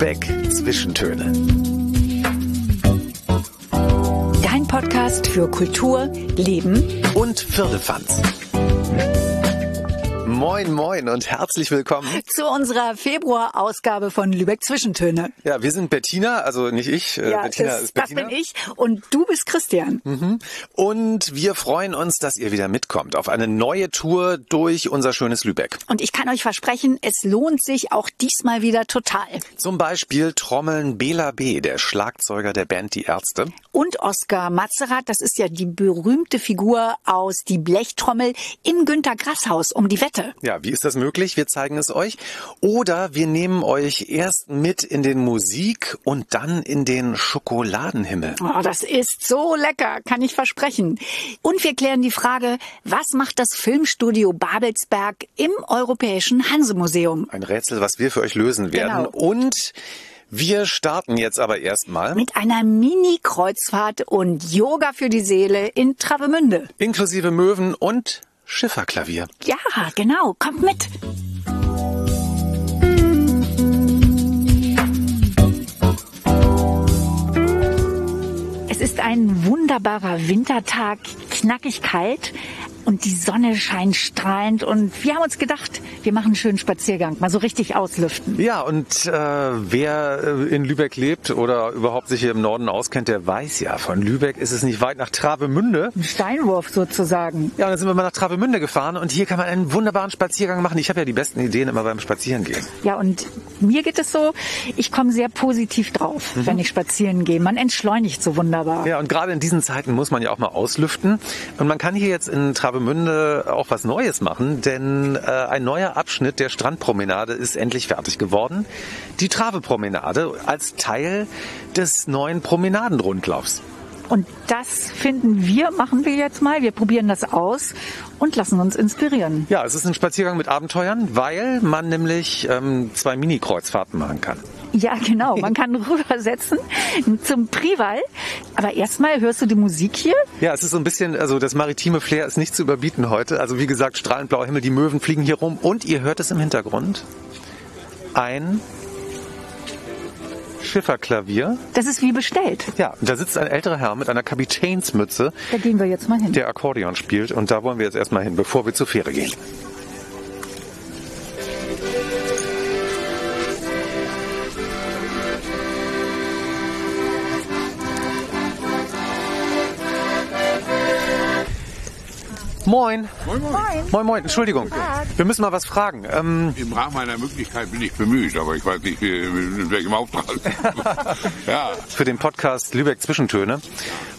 Lübeck Zwischentöne. Dein Podcast für Kultur, Leben Und Firlefanz. Moin, moin und herzlich willkommen. zu unserer Februar-Ausgabe von Lübeck Zwischentöne. Ja, wir sind Bettina, also nicht ich. äh, Bettina das, ist das Bettina. bin ich und du bist Christian. Und wir freuen uns, dass ihr wieder mitkommt auf eine neue Tour durch unser schönes Lübeck. Und ich kann euch versprechen, es lohnt sich auch diesmal wieder total. Zum Beispiel trommeln Bela B., der Schlagzeuger der Band Die Ärzte. Und Oskar Matzerath, das ist ja die berühmte Figur aus Die Blechtrommel im Günter Grass Haus um die Wette. Ja, wie ist das möglich? Wir zeigen es euch. Oder wir nehmen euch erst mit in den Musik- und dann in den Schokoladenhimmel. Oh, das ist so lecker, kann ich versprechen. Und wir klären die Frage, was macht das Filmstudio Babelsberg im Europäischen Hansemuseum? Ein Rätsel, was wir für euch lösen werden. Genau. Und wir starten jetzt aber erstmal Mit einer Mini-Kreuzfahrt und Yoga für die Seele in Travemünde. inklusive Möwen und Schifferklavier. Ja, genau, kommt mit. Es ist ein wunderbarer Wintertag, knackig kalt und die Sonne scheint strahlend und wir haben uns gedacht, wir machen einen schönen Spaziergang, mal so richtig auslüften. Ja, und äh, wer äh, in Lübeck lebt oder überhaupt sich hier im Norden auskennt, der weiß ja, von Lübeck ist es nicht weit nach Travemünde. Ein Steinwurf sozusagen. Ja, und dann sind wir mal nach Travemünde gefahren und hier kann man einen wunderbaren Spaziergang machen. Ich habe ja die besten Ideen immer beim Spazierengehen. Ja, und mir geht es so, ich komme sehr positiv drauf, wenn ich spazieren gehe. Man entschleunigt so wunderbar. Ja, und gerade in diesen Zeiten muss man ja auch mal auslüften. Und man kann hier jetzt in Travemünde auch was Neues machen, denn äh, ein neuer Abschnitt der Strandpromenade ist endlich fertig geworden. Die Travepromenade als Teil des neuen Promenadenrundlaufs. Und das finden wir, machen wir jetzt mal. Wir probieren das aus und lassen uns inspirieren. Ja, es ist ein Spaziergang mit Abenteuern, weil man nämlich ähm, zwei Mini-Kreuzfahrten machen kann. Ja, genau. Man kann rübersetzen zum Prival. Aber erstmal hörst du die Musik hier? Ja, es ist so ein bisschen, also das maritime Flair ist nicht zu überbieten heute. Also wie gesagt, strahlend blauer Himmel, die Möwen fliegen hier rum und ihr hört es im Hintergrund. Ein Schifferklavier. Das ist wie bestellt. Ja, da sitzt ein älterer Herr mit einer Kapitänsmütze, Da gehen wir jetzt mal hin. der Akkordeon spielt. Und da wollen wir jetzt erstmal hin, bevor wir zur Fähre gehen. Moin. Moin, moin. Moin, moin. Entschuldigung. Wir müssen mal was fragen. Ähm, Im Rahmen meiner Möglichkeit bin ich bemüht, aber ich weiß nicht, wie- in welchem Auftrag. ja, für den Podcast Lübeck Zwischentöne.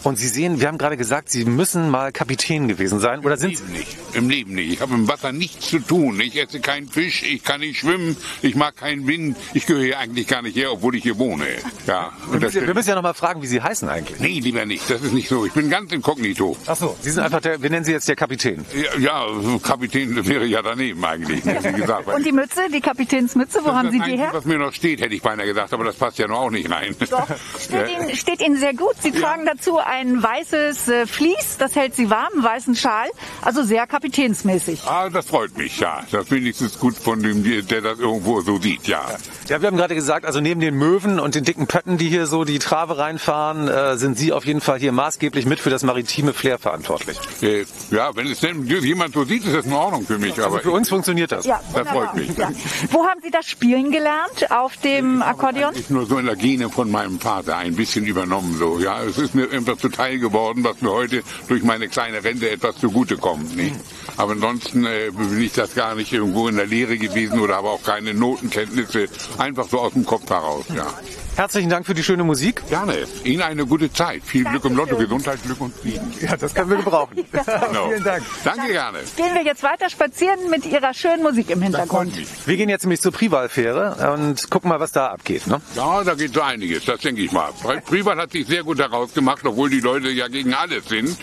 Und Sie sehen, wir haben gerade gesagt, Sie müssen mal Kapitän gewesen sein. Oder im sind Sie? Leben nicht. Im Leben nicht. Ich habe im Wasser nichts zu tun. Ich esse keinen Fisch, ich kann nicht schwimmen, ich mag keinen Wind. Ich gehöre hier eigentlich gar nicht her, obwohl ich hier wohne. Ja, Wir und das müssen, wir müssen ja noch mal fragen, wie Sie heißen eigentlich. Nee, lieber nicht. Das ist nicht so. Ich bin ganz inkognito. Ach so, Sie sind einfach der, wir nennen Sie jetzt der Kapitän. Ja, ja Kapitän wäre ja daneben eigentlich, wie gesagt. Und die Mütze, die Kapitänsmütze, wo das haben ist Sie das die her? was mir noch steht, hätte ich beinahe gesagt, aber das passt ja noch auch nicht rein. Doch, steht Ihnen, steht Ihnen sehr gut. Sie tragen dazu ein weißes äh, Vlies, das hält Sie warm, einen weißen Schal, also sehr kapitänsmäßig. Ah, das freut mich, ja. Das ist wenigstens gut von dem, der das irgendwo so sieht, ja. Ja, wir haben gerade gesagt, also neben den Möwen und den dicken Pötten, die hier so die Trave reinfahren, äh, sind Sie auf jeden Fall hier maßgeblich mit für das maritime Flair verantwortlich. Äh, ja, wenn es jemand so sieht, ist das in Ordnung für mich. Also Aber für uns funktioniert das. Ja, Das freut mich. Ja. Wo haben Sie das Spielen gelernt? Auf dem Akkordeon? ich nur so in der Gene von meinem Vater ein bisschen übernommen so. Ja, es ist mir einfach zuteil geworden, was mir heute durch meine kleine Rente etwas zugutekommt. Nicht? Aber ansonsten äh, bin ich das gar nicht irgendwo in der Lehre gewesen oder habe auch keine Notenkenntnisse. Einfach so aus dem Kopf heraus, ja. Herzlichen Dank für die schöne Musik. Gerne. Ihnen eine gute Zeit. Viel Glück im Lotto. Gesundheit, Glück und Frieden. Ja, das können wir gebrauchen. Genau. Vielen Dank. Danke gerne. Gehen wir jetzt weiter spazieren mit Ihrer schönen Musik im Hintergrund. Wir gehen jetzt nämlich zur Privalfähre und gucken mal, was da abgeht. Ne? Ja, da geht so einiges, das denke ich mal. Privat hat sich sehr gut herausgemacht, obwohl die Leute ja gegen alles sind.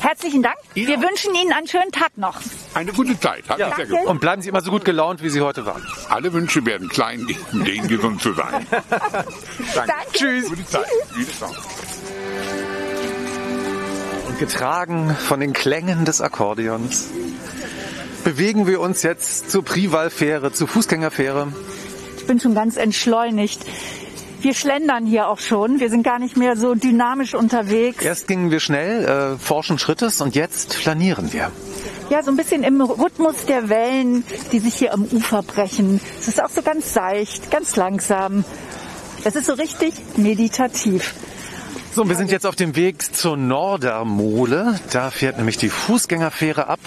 Herzlichen Dank. Ihnen Wir wünschen Ihnen einen schönen Tag noch. Eine gute Zeit, hat mich sehr Danke. gefreut. Und bleiben Sie immer so gut gelaunt, wie Sie heute waren. Alle Wünsche werden klein, denen gesund zu sein. Danke. Danke. Tschüss. Gute Zeit. Wiedersehen. Und getragen von den Klängen des Akkordeons bewegen wir uns jetzt zur Privalfähre, zur Fußgängerfähre. bin schon ganz entschleunigt. Wir schlendern hier auch schon. Wir sind gar nicht mehr so dynamisch unterwegs. Erst gingen wir schnell, äh, forschen Schrittes und jetzt flanieren wir. Ja, so ein bisschen im Rhythmus der Wellen, die sich hier am Ufer brechen. Es ist auch so ganz seicht, ganz langsam. Es ist so richtig meditativ. So, wir sind jetzt auf dem Weg zur Nordermole. Da fährt nämlich die Fußgängerfähre ab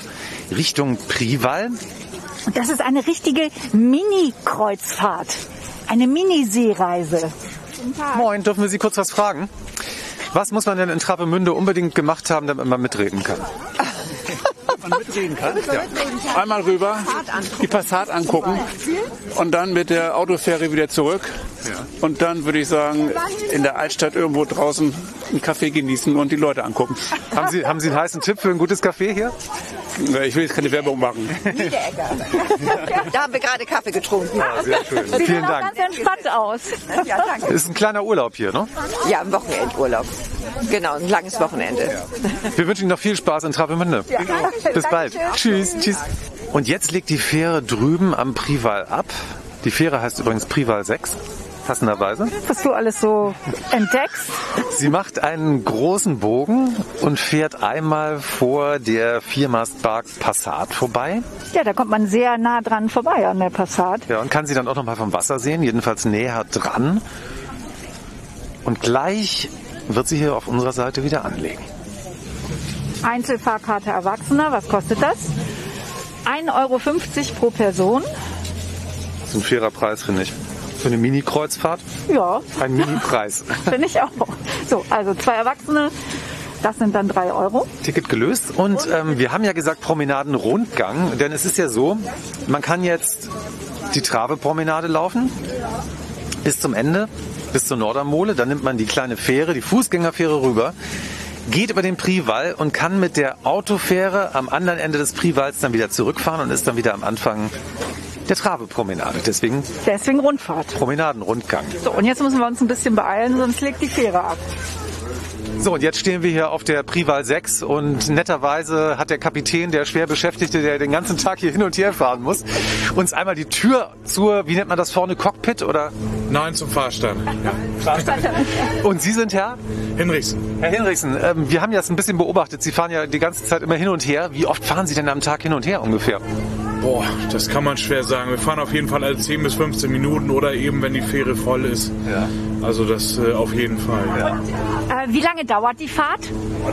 Richtung Prival. Und das ist eine richtige Mini-Kreuzfahrt. Eine Mini-Seereise. Moin, dürfen wir Sie kurz was fragen? Was muss man denn in Travemünde unbedingt gemacht haben, damit man mitreden kann? man mitreden kann. Ja. Einmal rüber, die Passat angucken und dann mit der Autofähre wieder zurück. Und dann würde ich sagen, in der Altstadt irgendwo draußen einen Kaffee genießen und die Leute angucken. Haben Sie, haben Sie einen heißen Tipp für ein gutes Café hier? Ich will jetzt keine Werbung machen. da haben wir gerade Kaffee getrunken. Ja, sehr schön. Sie Vielen Dank. ganz entspannt aus. Ja, danke. Ist ein kleiner Urlaub hier, ne? Ja, ein Wochenendurlaub. Genau, ein langes Wochenende. Wir wünschen Ihnen noch viel Spaß in Travemünde. Bis bald. Tschüss. Tschüss. Und jetzt legt die Fähre drüben am Prival ab. Die Fähre heißt übrigens Prival 6 passenderweise. Was du alles so entdeckst. Sie macht einen großen Bogen und fährt einmal vor der Viermastbark Passat vorbei. Ja, da kommt man sehr nah dran vorbei an der Passat. Ja, und kann sie dann auch noch mal vom Wasser sehen, jedenfalls näher dran. Und gleich wird sie hier auf unserer Seite wieder anlegen. Einzelfahrkarte Erwachsener, was kostet das? 1,50 Euro pro Person. Das ist ein fairer Preis, finde ich. Für eine Mini-Kreuzfahrt? Ja. Ein Mini-Preis. Finde ich auch. So, also zwei Erwachsene, das sind dann drei Euro. Ticket gelöst. Und ähm, wir haben ja gesagt Promenadenrundgang, denn es ist ja so, man kann jetzt die Trave-Promenade laufen bis zum Ende, bis zur Nordermole. Dann nimmt man die kleine Fähre, die Fußgängerfähre rüber, geht über den Prival und kann mit der Autofähre am anderen Ende des Privals dann wieder zurückfahren und ist dann wieder am Anfang der Trabe-Promenade. Deswegen Deswegen Rundfahrt. Promenadenrundgang. So, und jetzt müssen wir uns ein bisschen beeilen, sonst legt die Fähre ab. So, und jetzt stehen wir hier auf der Prival 6 und netterweise hat der Kapitän, der schwer Beschäftigte, der den ganzen Tag hier hin und her fahren muss, uns einmal die Tür zur, wie nennt man das vorne, Cockpit oder? Nein, zum Fahrstand. Und Sie sind Herr? Hinrichsen. Herr Hinrichsen, ähm, wir haben jetzt ein bisschen beobachtet, Sie fahren ja die ganze Zeit immer hin und her. Wie oft fahren Sie denn am Tag hin und her ungefähr? Boah, das kann man schwer sagen. Wir fahren auf jeden Fall alle 10 bis 15 Minuten oder eben, wenn die Fähre voll ist. Ja. Also das äh, auf jeden Fall. Ja. Äh, wie lange dauert die Fahrt?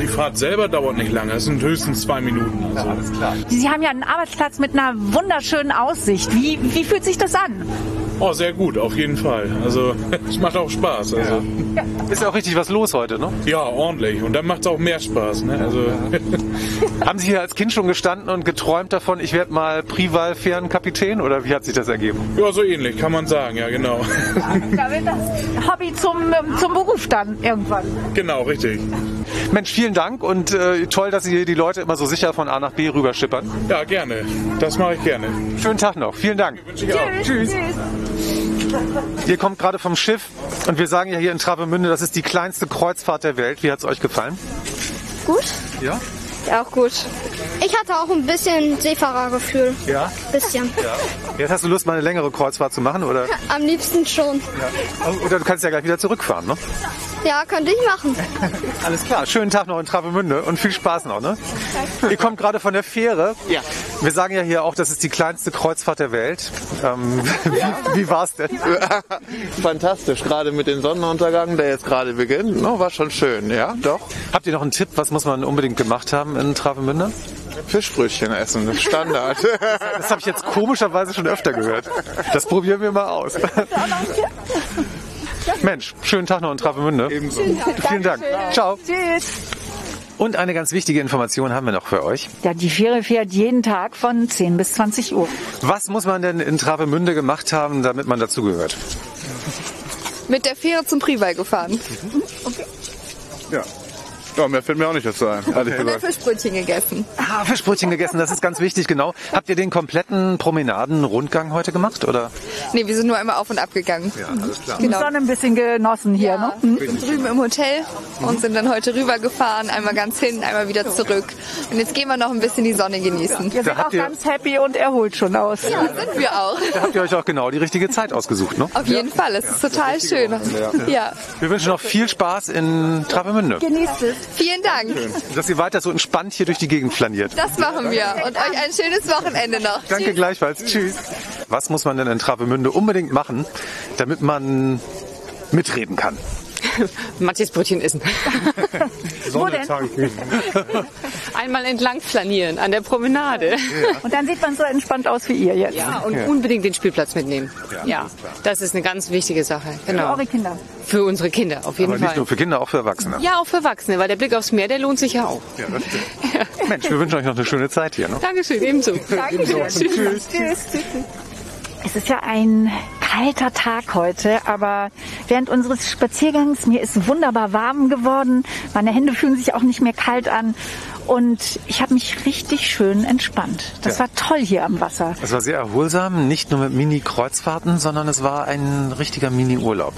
Die Fahrt selber dauert nicht lange. Es sind höchstens zwei Minuten. Also. alles klar. Sie haben ja einen Arbeitsplatz mit einer wunderschönen Aussicht. Wie, wie fühlt sich das an? Oh, sehr gut, auf jeden Fall. Also es macht auch Spaß. Also, Ist ja auch richtig was los heute, ne? ja. ordentlich. Und dann macht es auch mehr Spaß. Ne? Also, Haben Sie hier als Kind schon gestanden und geträumt davon, ich werde mal Prival-Fährenkapitän oder wie hat sich das ergeben? ja, so ähnlich kann man sagen. Ja, genau. Da wird das Hobby zum, zum Beruf dann irgendwann. genau, richtig. Mensch, vielen Dank und äh, toll, dass Sie die Leute immer so sicher von A nach B rüber schippern. Ja, gerne. Das mache ich gerne. Schönen Tag noch. Vielen Dank. Wünsche ich auch. Tschüss. Ihr kommt gerade vom Schiff und wir sagen ja hier in Travemünde, das ist die kleinste Kreuzfahrt der Welt. Wie hat es euch gefallen? Gut? Ja? Ja, auch gut. Ich hatte auch ein bisschen Seefahrergefühl. Ja? Bisschen. Jetzt hast du Lust, mal eine längere Kreuzfahrt zu machen, oder? Am liebsten schon. Oder du kannst ja gleich wieder zurückfahren, ne? Ja, könnte ich machen. Alles klar. Schönen Tag noch in Travemünde und viel Spaß noch, ne? Ihr kommt gerade von der Fähre. Ja. Wir sagen ja hier auch, das ist die kleinste Kreuzfahrt der Welt. Ähm, wie, wie war's denn? Fantastisch, gerade mit dem Sonnenuntergang, der jetzt gerade beginnt. No, war schon schön, ja, doch. Habt ihr noch einen Tipp, was muss man unbedingt gemacht haben in Travemünde? Fischbrötchen essen, das ist Standard. Das habe ich jetzt komischerweise schon öfter gehört. Das probieren wir mal aus. Mensch, schönen Tag noch in Travemünde. Ebenso. Vielen Dank. Ciao. Tschüss. Und eine ganz wichtige Information haben wir noch für euch. Ja, die Fähre fährt jeden Tag von 10 bis 20 Uhr. Was muss man denn in Travemünde gemacht haben, damit man dazugehört? Mit der Fähre zum Prival gefahren. Ja. Ja, mehr fällt mir auch nicht dazu ein, Und ein gesagt. Fischbrötchen gegessen. Ah, Fischbrötchen gegessen, das ist ganz wichtig, genau. Habt ihr den kompletten Promenadenrundgang heute gemacht, oder? Nee, wir sind nur einmal auf und ab gegangen. Ja, alles klar. Die Genau. Sonne ein bisschen genossen hier, ne? Wir sind drüben im Hotel und sind dann heute rübergefahren, einmal ganz hin, einmal wieder zurück. Und jetzt gehen wir noch ein bisschen die Sonne genießen. Ihr Da habt auch ihr- ganz happy und erholt schon aus. Ja, sind wir auch. Da habt ihr euch auch genau die richtige Zeit ausgesucht, ne? Auf jeden Fall, es ist total schön. Ja. Wir wünschen noch viel Spaß in Travemünde. Genießt es. Vielen Dank. Dass ihr weiter so entspannt hier durch die Gegend flaniert. Das machen wir. Und euch ein schönes Wochenende noch. Danke gleichfalls. Tschüss. Was muss man denn in Travemünde unbedingt machen, damit man mitreden kann? Matthias Brötchen essen. Wo denn? Einmal entlang flanieren an der Promenade. Und dann sieht man so entspannt aus wie ihr jetzt. Ja, und unbedingt den Spielplatz mitnehmen. Ja, das ist eine ganz wichtige Sache. Für Genau. eure Kinder. Für unsere Kinder, auf jeden Aber nicht Fall. nur für Kinder, auch für Erwachsene. Ja, auch für Erwachsene, weil der Blick aufs Meer, der lohnt sich ja auch. Ja, das stimmt. Mensch, wir wünschen euch noch eine schöne Zeit hier. Ne? Dankeschön, ebenso. Dankeschön. Tschüss. Tschüss. Es ist ja ein kalter Tag heute, aber während unseres Spaziergangs, mir ist wunderbar warm geworden. Meine Hände fühlen sich auch nicht mehr kalt an. Und ich habe mich richtig schön entspannt. Das Ja. war toll hier am Wasser. Es war sehr erholsam, nicht nur mit Mini-Kreuzfahrten, sondern es war ein richtiger Mini-Urlaub.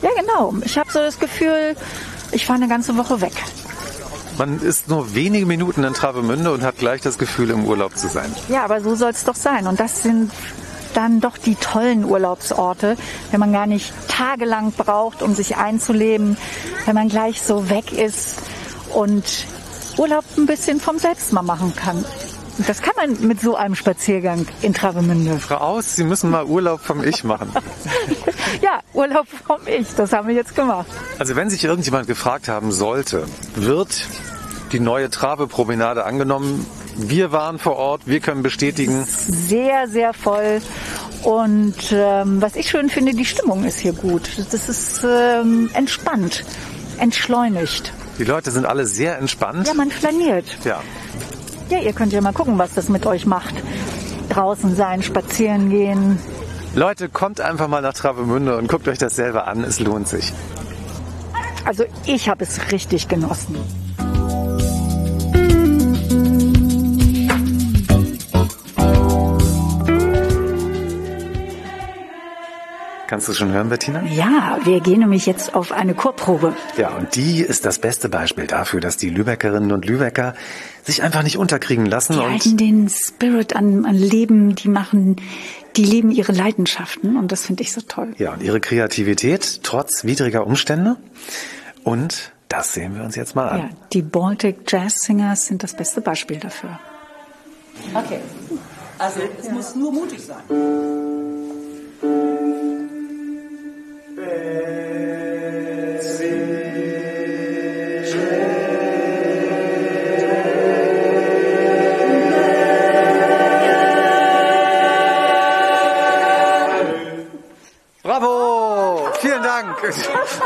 Ja, genau. Ich habe so das Gefühl, ich war eine ganze Woche weg. Man ist nur wenige Minuten in Travemünde und hat gleich das Gefühl, im Urlaub zu sein. Ja, aber so soll es doch sein. Und das sind dann doch die tollen Urlaubsorte, wenn man gar nicht tagelang braucht, um sich einzuleben, wenn man gleich so weg ist und Urlaub ein bisschen vom Selbst mal machen kann. Das kann man mit so einem Spaziergang in Travemünde. Frau Aus, Sie müssen mal Urlaub vom Ich machen. Ja, Urlaub vom Ich, das haben wir jetzt gemacht. Also wenn sich irgendjemand gefragt haben sollte, wird die neue Trave-Promenade angenommen? Wir waren vor Ort, wir können bestätigen, Sehr, sehr voll. Und ähm, was ich schön finde, die Stimmung ist hier gut. Das ist ähm, entspannt, entschleunigt. die Leute sind alle sehr entspannt. Ja, man flaniert. Ja. Ja, ihr könnt ja mal gucken, was das mit euch macht. Draußen sein, spazieren gehen. Leute, kommt einfach mal nach Travemünde und guckt euch das selber an, es lohnt sich. Also ich habe es richtig genossen. Kannst du schon hören, Bettina? Ja, wir gehen nämlich jetzt auf eine Chorprobe. Ja, und die ist das beste Beispiel dafür, dass die Lübeckerinnen und Lübecker sich einfach nicht unterkriegen lassen Die und halten den Spirit an, an Leben, die machen, die leben ihre Leidenschaften und das finde ich so toll. ja, und ihre Kreativität trotz widriger Umstände. Und das sehen wir uns jetzt mal an. Ja, die Baltic Jazz Singers sind das beste Beispiel dafür. Okay. Also es muss nur mutig sein.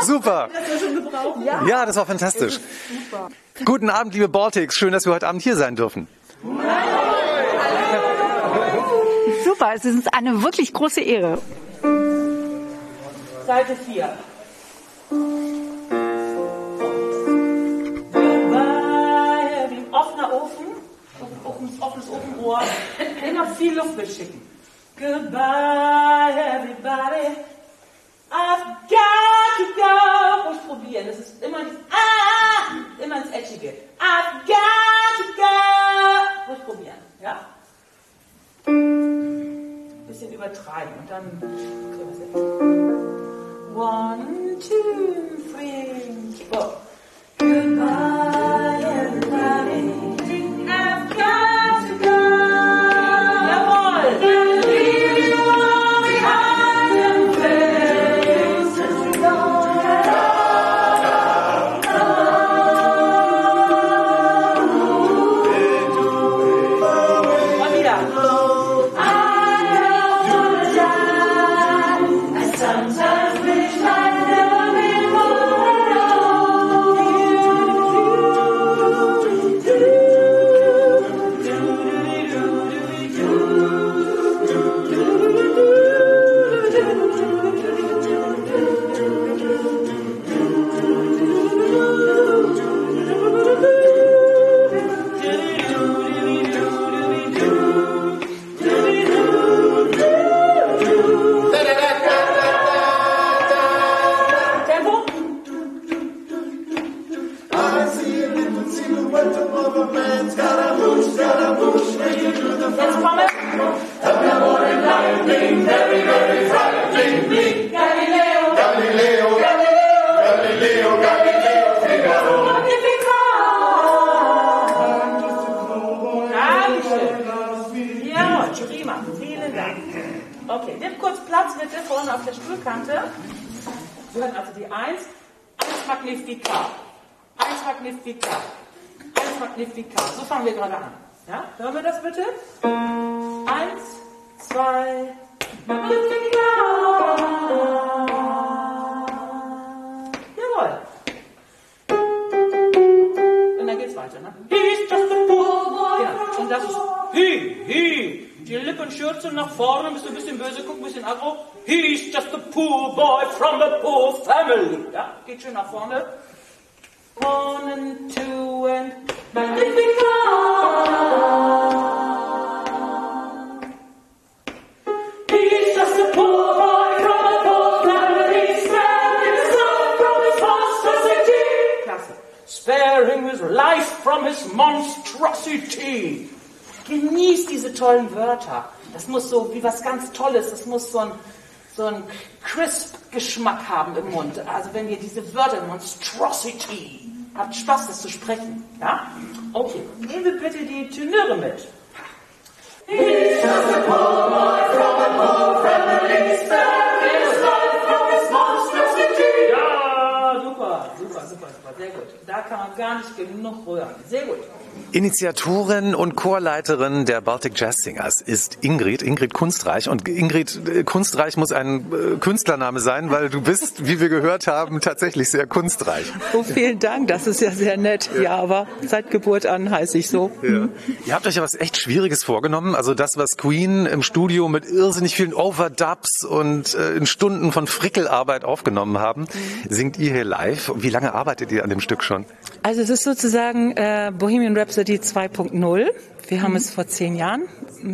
Super! Ja, das war fantastisch. Guten Abend, liebe Baltics. Schön, dass wir heute Abend hier sein dürfen. Super, es ist eine wirklich große Ehre. Seite 4. Goodbye, wie ein offener Ofen, Ofen, offenes Ofenrohr, immer viel Luft mitschicken. Goodbye, prima. Vielen Dank. Okay, nimm kurz Platz bitte vorne auf der Stuhlkante. Wir hören also die 1. 1 Magnifica. 1 Magnifica. 1 Magnifica. So fangen wir gerade an. Ja? Hören wir das bitte? 1, 2, Jawohl. Und dann geht's weiter. Ne? He's just a poor boy. Genau. Und das ist He, He, Die Lippen nach vorne, bist ein bisschen böse, guck ein bisschen aggro. He's just a poor boy from a poor family. Ja, geht schön nach vorne. One and two and Magnificat. He's just a poor boy from a poor family, sparing his life from his monstrosity. Klasse. Sparing his life from his monstrosity. Genießt diese tollen Wörter. Das muss so wie was ganz Tolles, das muss so ein, so ein Crisp-Geschmack haben im Mund. Also wenn ihr diese Wörter, Monstrosity, habt Spaß, das zu sprechen. Ja? Okay, nehmen wir bitte die Tenöre mit. He's just a poor boy from a poor family, sparing his life from his monstrosity. Ja, super, super, super, super, sehr gut. Da kann man gar nicht genug rühren. Sehr gut. Initiatorin und Chorleiterin der Baltic Jazz Singers ist Ingrid, Ingrid Kunstreich. Und Ingrid äh, Kunstreich muss ein äh, Künstlername sein, weil du bist, wie wir gehört haben, tatsächlich sehr kunstreich. Oh, vielen Dank, das ist ja sehr nett. Ja, aber seit Geburt an heiße ich so. Ja. Ihr habt euch ja was echt Schwieriges vorgenommen. Also das, was Queen im Studio mit irrsinnig vielen Overdubs und äh, in Stunden von Frickelarbeit aufgenommen haben, singt ihr hier live. Wie lange arbeitet ihr an dem Stück schon? Also es ist sozusagen äh, Bohemian Rhapsody 2.0. Wir haben es vor zehn Jahren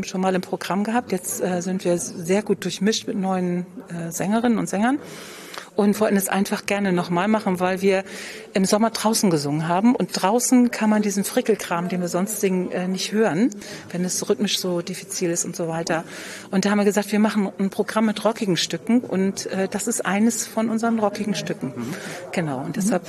schon mal im Programm gehabt. Jetzt äh, sind wir sehr gut durchmischt mit neuen äh, Sängerinnen und Sängern und wollten es einfach gerne nochmal machen, weil wir im Sommer draußen gesungen haben. Und draußen kann man diesen Frickelkram, den wir sonst singen, äh, nicht hören, wenn es rhythmisch so diffizil ist und so weiter. Und da haben wir gesagt, wir machen ein Programm mit rockigen Stücken und äh, das ist eines von unseren rockigen Stücken. Genau, und deshalb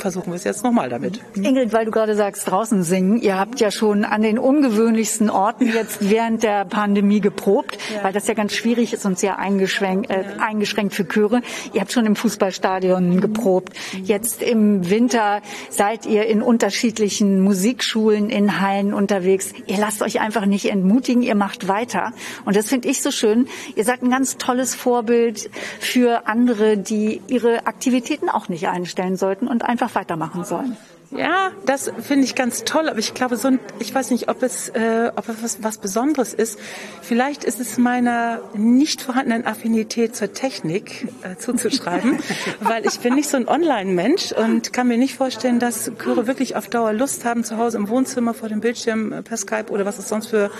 versuchen wir es jetzt nochmal damit. Ingrid, weil du gerade sagst, draußen singen. Ihr habt ja schon an den ungewöhnlichsten Orten jetzt während der Pandemie geprobt, ja. weil das ja ganz schwierig ist und sehr eingeschränkt, äh, eingeschränkt für Chöre. Ihr habt schon im Fußballstadion geprobt. Jetzt im Winter seid ihr in unterschiedlichen Musikschulen, in Hallen unterwegs. Ihr lasst euch einfach nicht entmutigen, ihr macht weiter. Und das finde ich so schön. Ihr seid ein ganz tolles Vorbild für andere, die ihre Aktivitäten auch nicht einstellen sollten und einfach weitermachen sollen. Ja, das finde ich ganz toll, aber ich glaube, so ein, ich weiß nicht, ob es, äh, ob es was, was Besonderes ist. Vielleicht ist es meiner nicht vorhandenen Affinität zur Technik äh, zuzuschreiben, weil ich bin nicht so ein Online-Mensch und kann mir nicht vorstellen, dass Chöre wirklich auf Dauer Lust haben, zu Hause im Wohnzimmer vor dem Bildschirm äh, per Skype oder was es sonst für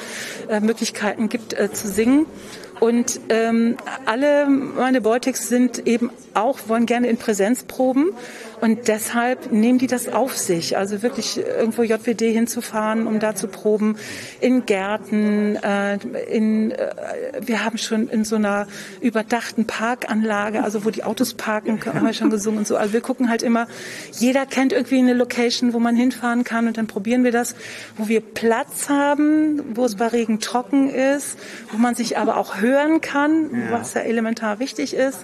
äh, Möglichkeiten gibt, äh, zu singen. Und ähm, alle meine Beutics sind eben auch, wollen gerne in Präsenz proben. Und deshalb nehmen die das auf sich. Also wirklich irgendwo JWD hinzufahren, um da zu proben. In Gärten, äh, in, äh, wir haben schon in so einer überdachten Parkanlage, also wo die Autos parken, haben wir schon gesungen und so. Also wir gucken halt immer, jeder kennt irgendwie eine Location, wo man hinfahren kann und dann probieren wir das, wo wir Platz haben, wo es bei Regen trocken ist, wo man sich aber auch hören kann, ja. was ja elementar wichtig ist,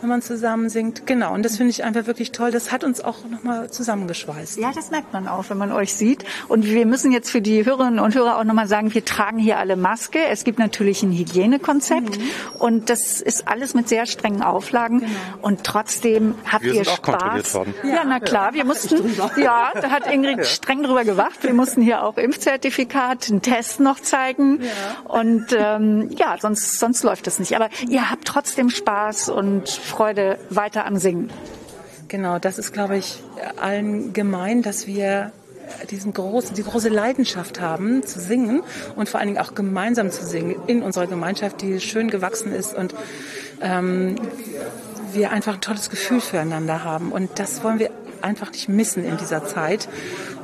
wenn man zusammen singt. Genau. Und das finde ich einfach wirklich toll. Das hat uns auch nochmal zusammengeschweißt. Ja, das merkt man auch, wenn man euch sieht. Und wir müssen jetzt für die Hörerinnen und Hörer auch nochmal sagen, wir tragen hier alle Maske. Es gibt natürlich ein Hygienekonzept mhm. und das ist alles mit sehr strengen Auflagen. Genau. Und trotzdem habt wir ihr sind Spaß. Auch kontrolliert worden. Ja, na klar, wir mussten, ja, da hat Ingrid ja. streng drüber gewacht. Wir mussten hier auch Impfzertifikat, einen Test noch zeigen. Ja. Und ähm, ja, sonst, sonst läuft das nicht. Aber ihr habt trotzdem Spaß und Freude weiter am Singen. Genau, das ist, glaube ich, allen gemein, dass wir diesen großen, die große Leidenschaft haben zu singen und vor allen Dingen auch gemeinsam zu singen in unserer Gemeinschaft, die schön gewachsen ist und ähm, wir einfach ein tolles Gefühl füreinander haben. Und das wollen wir einfach nicht missen in dieser Zeit.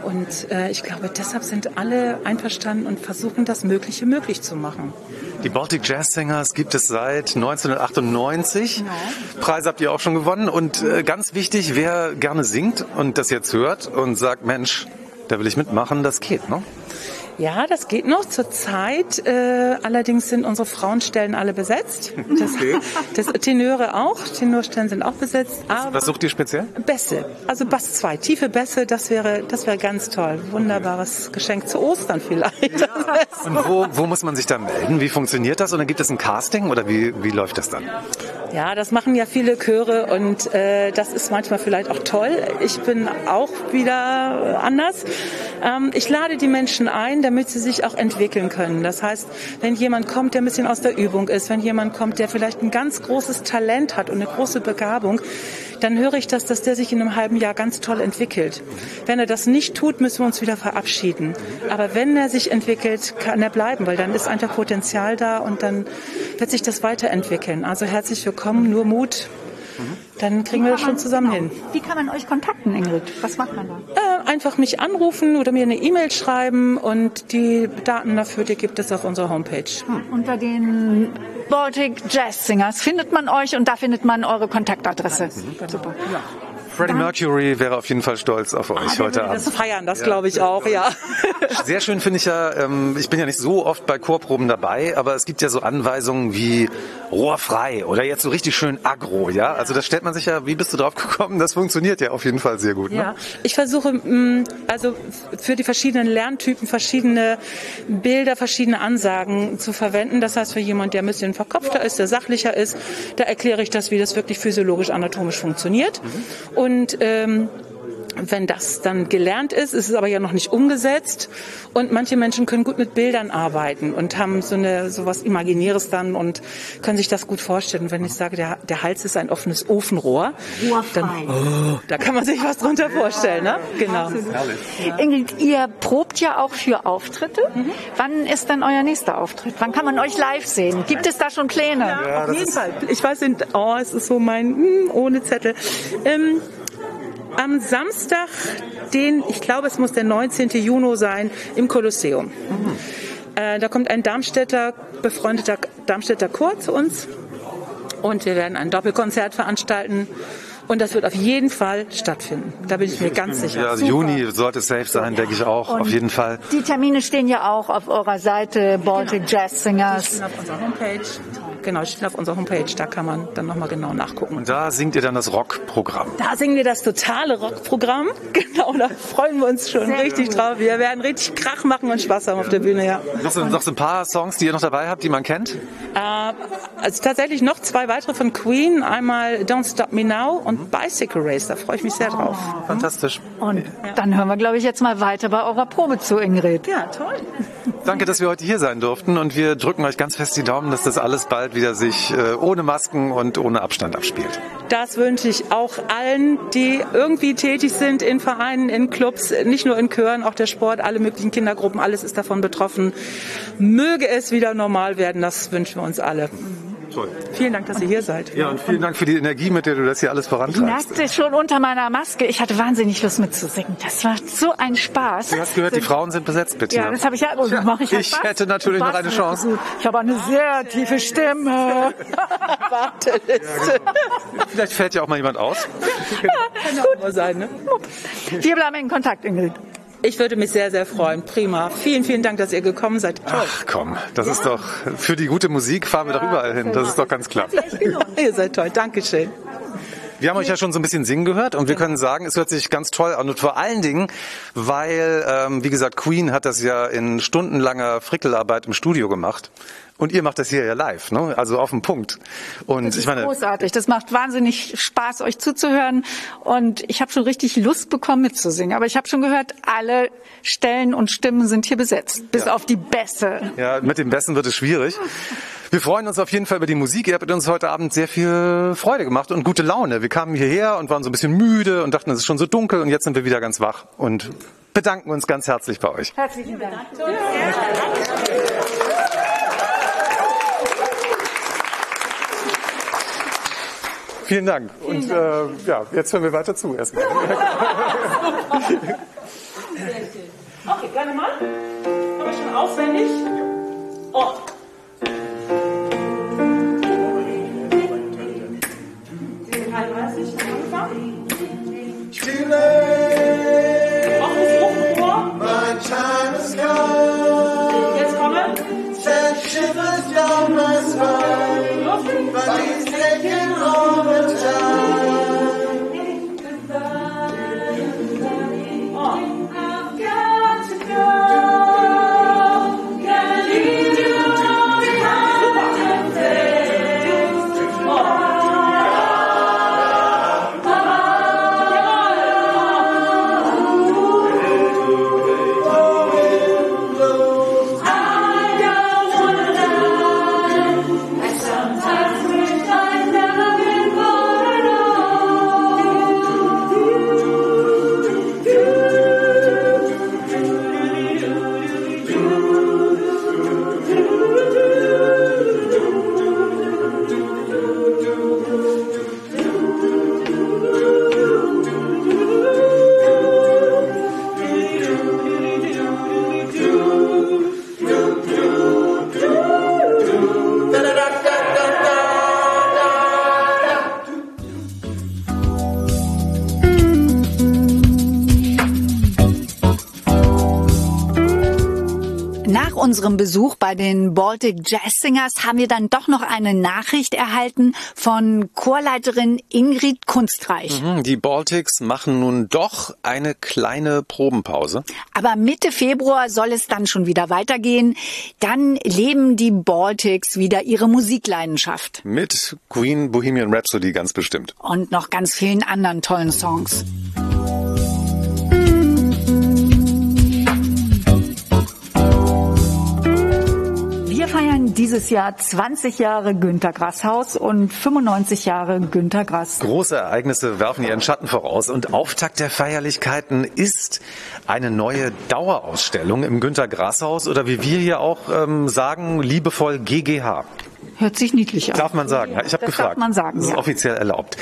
Und äh, ich glaube, deshalb sind alle einverstanden und versuchen, das Mögliche möglich zu machen. Die Baltic Jazz Singers gibt es seit 1998. Genau. Preise habt ihr auch schon gewonnen. Und äh, ganz wichtig, wer gerne singt und das jetzt hört und sagt, Mensch, da will ich mitmachen, das geht, ne? Ja, das geht noch zur Zeit. Äh, allerdings sind unsere Frauenstellen alle besetzt. Das, Okay. das Tenöre auch. Tenorstellen sind auch besetzt. Aber Was sucht ihr speziell? Bässe, also Bass 2, tiefe Bässe, das wäre, das wäre ganz toll. Wunderbares Geschenk zu Ostern vielleicht. Und wo, wo muss man sich da melden? Wie funktioniert das? Und dann gibt es ein Casting oder wie, wie läuft das dann? Ja, das machen ja viele Chöre und äh, das ist manchmal vielleicht auch toll. Ich bin auch wieder anders. Ähm, ich lade die Menschen ein, damit sie sich auch entwickeln können. Das heißt, wenn jemand kommt, der ein bisschen aus der Übung ist, wenn jemand kommt, der vielleicht ein ganz großes Talent hat und eine große Begabung, dann höre ich das, dass der sich in einem halben Jahr ganz toll entwickelt. Wenn er das nicht tut, müssen wir uns wieder verabschieden. Aber wenn er sich entwickelt, kann er bleiben, weil dann ist einfach Potenzial da und dann wird sich das weiterentwickeln. Also herzlich willkommen, nur Mut. Dann kriegen wir das schon zusammen hin. Wie kann man euch kontakten, Ingrid? Was macht man da? Äh, einfach mich anrufen oder mir eine E-Mail schreiben und die Daten dafür, die gibt es auf unserer Homepage. Unter den Baltic Jazz Singers findet man euch und da findet man eure Kontaktadresse. Super. Freddie Mercury wäre auf jeden Fall stolz auf euch heute Das Abend. feiern, das glaube ich auch, ja. Sehr schön finde ich ja, ähm, ich bin ja nicht so oft bei Chorproben dabei, aber es gibt ja so Anweisungen wie rohrfrei oder jetzt so richtig schön aggro, ja? Also das stellt man sich ja, wie bist du drauf gekommen? Das funktioniert ja auf jeden Fall sehr gut. Ne? Ja, ich versuche mh, also für die verschiedenen Lerntypen verschiedene Bilder, verschiedene Ansagen zu verwenden. Das heißt, für jemand, der ein bisschen verkopfter ist, der sachlicher ist, da erkläre ich das, wie das wirklich physiologisch anatomisch funktioniert. Und ähm, wenn das dann gelernt ist, ist es aber ja noch nicht umgesetzt. Und manche Menschen können gut mit Bildern arbeiten und haben so eine so was Imaginäres dann und können sich das gut vorstellen. Und wenn ich sage, der, der Hals ist ein offenes Ofenrohr, dann oh, da kann man sich was drunter vorstellen, ne? Genau. Ingrid, ihr probt ja auch für Auftritte. Mhm. Wann ist dann euer nächster Auftritt? Wann kann man euch live sehen? Gibt es da schon Pläne? Ja, auf jeden Fall. Ich weiß nicht, oh, es ist so mein hm, ohne Zettel. Ähm, am Samstag, den, ich glaube, es muss der 19. Juni sein, im Kolosseum. Äh, da kommt ein Darmstädter, befreundeter Darmstädter Chor zu uns und wir werden ein Doppelkonzert veranstalten. Und das wird auf jeden Fall stattfinden. Da bin ich mir ganz sicher. Ja, also Juni sollte safe sein, denke ich auch, auf jeden Fall. Die Termine stehen ja auch auf eurer Seite Baltic Jazz Singers. Die stehen auf unserer Homepage. Genau, stehen auf unserer Homepage. Da kann man dann nochmal genau nachgucken. Und da singt ihr dann das Rockprogramm. Da singen wir das totale Rockprogramm. Genau, da freuen wir uns schon Sehr richtig gut. drauf. Wir werden richtig Krach machen und Spaß haben auf der Bühne, ja. Noch so, noch so ein paar Songs, die ihr noch dabei habt, die man kennt? Äh, also tatsächlich noch zwei weitere von Queen. Einmal Don't Stop Me Now und Bicycle Race. Da freue ich mich sehr drauf. Fantastisch. Und dann hören wir, glaube ich, jetzt mal weiter bei eurer Probe zu, Ingrid. Ja, toll. Danke, dass wir heute hier sein durften und wir drücken euch ganz fest die Daumen, dass das alles bald wieder sich äh, ohne Masken und ohne Abstand abspielt. Das wünsche ich auch allen, die irgendwie tätig sind in Vereinen, in Clubs, nicht nur in Chören, auch der Sport, alle möglichen Kindergruppen, alles ist davon betroffen. Möge es wieder normal werden, das wünschen wir uns alle. Toll. Vielen Dank, dass ihr hier seid. Ja, und vielen Dank für die Energie, mit der du das hier alles Ich vorantreibst. merkte schon unter meiner Maske, ich hatte wahnsinnig Lust mitzusingen. Das war so ein Spaß. Du hast gehört, die Frauen sind besetzt, Bettina. Ja, das habe ich ja. Oh, das mache ich ja Ich Spaß. hätte natürlich noch eine Chance. gut. Ich habe eine sehr tiefe Stimme. Warteliste. Vielleicht fällt ja auch mal jemand aus. Kann auch mal sein, ne? Wir bleiben in Kontakt, Ingrid. Ich würde mich sehr, sehr freuen. Prima. Vielen, vielen Dank, dass ihr gekommen seid. Toll. Ach komm, das ist doch für die gute Musik fahren wir doch überall hin. Das ist doch ganz klar. ihr seid toll. Dankeschön. Wir haben euch ja schon so ein bisschen singen gehört und wir können sagen, es hört sich ganz toll an. Und vor allen Dingen, weil, ähm, wie gesagt, Queen hat das ja in stundenlanger Frickelarbeit im Studio gemacht. Und ihr macht das hier ja live, ne? also auf den Punkt. Und Das ich ist meine, großartig. Das macht wahnsinnig Spaß, euch zuzuhören. Und ich habe schon richtig Lust bekommen, mitzusingen. Aber ich habe schon gehört, alle Stellen und Stimmen sind hier besetzt. Bis auf die Bässe. ja, mit dem Besten wird es schwierig. Wir freuen uns auf jeden Fall über die Musik. Ihr habt uns heute Abend sehr viel Freude gemacht und gute Laune. Wir kamen hierher und waren so ein bisschen müde und dachten, es ist schon so dunkel und jetzt sind wir wieder ganz wach und bedanken uns ganz herzlich bei euch. Herzlichen Dank. Vielen Dank. Vielen Dank. Und äh, ja, jetzt hören wir weiter zu erstmal. Sehr schön. Okay, gerne mal. Haben schon aufwendig? Oh. Diese 33, angefangen. Spiele. Auch das Hochrohr. My time is gone. Jetzt kommen. Send shivers down my spine. But he's taking all the time. Unserem Besuch bei den Baltic Jazz Singers haben wir dann doch noch eine Nachricht erhalten von Chorleiterin Ingrid Kunstreich. Mhm, Die Baltics machen nun doch eine kleine Probenpause. Aber Mitte Februar soll es dann schon wieder weitergehen. Dann leben die Baltics wieder ihre Musikleidenschaft. Mit Queen Bohemian Rhapsody ganz bestimmt. Und noch ganz vielen anderen tollen Songs. Feiern dieses Jahr 20 Jahre Günter Grass und 95 Jahre Günter Grass. Große Ereignisse werfen ihren Schatten voraus und Auftakt der Feierlichkeiten ist eine neue Dauerausstellung im Günter Grass Haus oder wie wir hier auch ähm, sagen, liebevoll GGH. Hört sich niedlich an. Darf man sagen? Ich habe gefragt. darf man sagen, Das ist ja. offiziell erlaubt.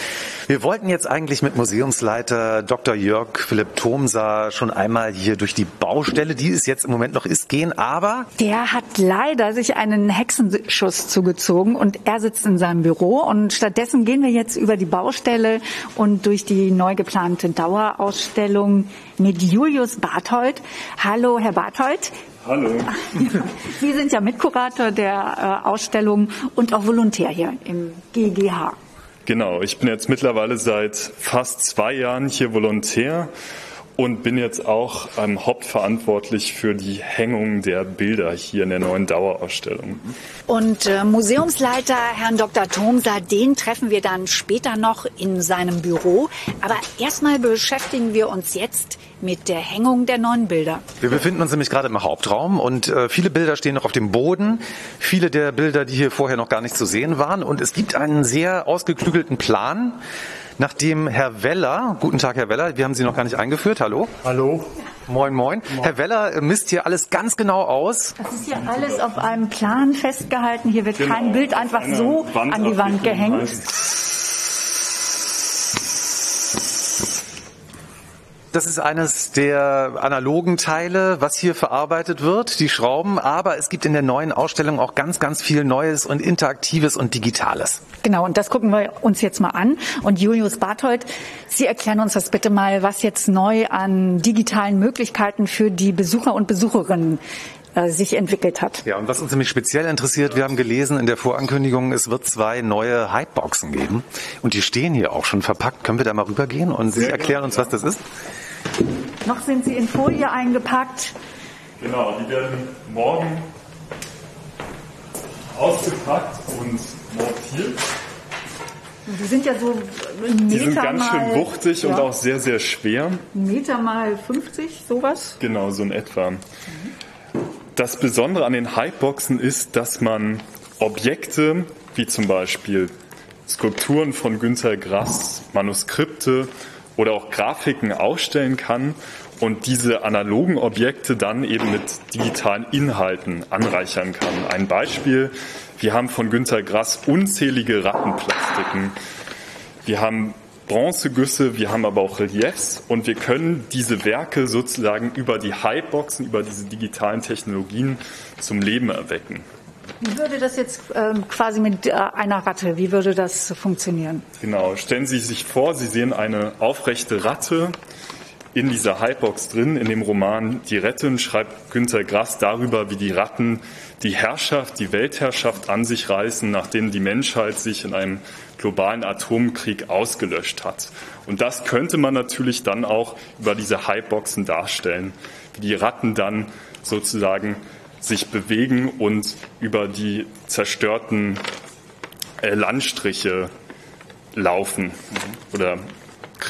Wir wollten jetzt eigentlich mit Museumsleiter Dr. Jörg Philipp Thomsa schon einmal hier durch die Baustelle, die es jetzt im Moment noch ist, gehen, aber Der hat leider sich einen Hexenschuss zugezogen und er sitzt in seinem Büro und stattdessen gehen wir jetzt über die Baustelle und durch die neu geplante Dauerausstellung mit Julius Barthold. Hallo, Herr Barthold. Hallo. Sie sind ja Mitkurator der äh, Ausstellung und auch Volontär hier im GGH. Genau, ich bin jetzt mittlerweile seit fast zwei Jahren hier Volontär und bin jetzt auch ähm, hauptverantwortlich für die Hängung der Bilder hier in der neuen Dauerausstellung. Und äh, Museumsleiter Herrn Dr. Thomser, den treffen wir dann später noch in seinem Büro. Aber erstmal beschäftigen wir uns jetzt mit der Hängung der neuen Bilder. wir befinden uns nämlich gerade im Hauptraum und äh, viele Bilder stehen noch auf dem Boden. Viele der Bilder, die hier vorher noch gar nicht zu sehen waren. Und es gibt einen sehr ausgeklügelten Plan, nachdem Herr Weller, guten Tag Herr Weller, wir haben Sie noch gar nicht eingeführt, hallo. Hallo. Moin, moin. Herr Weller äh, misst hier alles ganz genau aus. Das ist hier alles auf einem Plan festgehalten. Hier wird Genau. kein Bild einfach Eine so an die Wand gehängt. Das ist eines der analogen Teile, was hier verarbeitet wird, die Schrauben. Aber es gibt in der neuen Ausstellung auch ganz, ganz viel Neues und Interaktives und Digitales. Genau, und das gucken wir uns jetzt mal an. Und Julius Barthold, Sie erklären uns das bitte mal, was jetzt neu an digitalen Möglichkeiten für die Besucher und Besucherinnen sich entwickelt hat. Ja, und was uns nämlich speziell interessiert, wir haben gelesen in der Vorankündigung, es wird zwei neue Hypeboxen geben. Und die stehen hier auch schon verpackt. Können wir da mal rübergehen und Sie erklären uns, was das ist? Noch sind sie in Folie eingepackt. Genau, die werden morgen ausgepackt und montiert. Die sind ja so ein Die Meter sind ganz schön wuchtig und ja, auch sehr, sehr schwer. Meter mal 50, sowas. Genau, so in etwa. Das Besondere an den Hypeboxen ist, dass man Objekte wie zum Beispiel Skulpturen von Günter Grass, Manuskripte oder auch Grafiken ausstellen kann und diese analogen Objekte dann eben mit digitalen Inhalten anreichern kann. Ein Beispiel, wir haben von Günter Grass unzählige Rattenplastiken. Wir haben Bronzegüsse, wir haben aber auch Reliefs und wir können diese Werke sozusagen über die Hypeboxen, über diese digitalen Technologien zum Leben erwecken. Wie würde das jetzt ähm, quasi mit äh, einer Ratte, wie würde das funktionieren? Genau, stellen Sie sich vor, Sie sehen eine aufrechte Ratte in dieser Hypebox drin. In dem Roman Die Retten schreibt Günter Grass darüber, wie die Ratten die Herrschaft, die Weltherrschaft an sich reißen, nachdem die Menschheit sich in einem globalen Atomkrieg ausgelöscht hat. Und das könnte man natürlich dann auch über diese Hypeboxen darstellen, wie die Ratten dann sozusagen sich bewegen und über die zerstörten äh, Landstriche laufen oder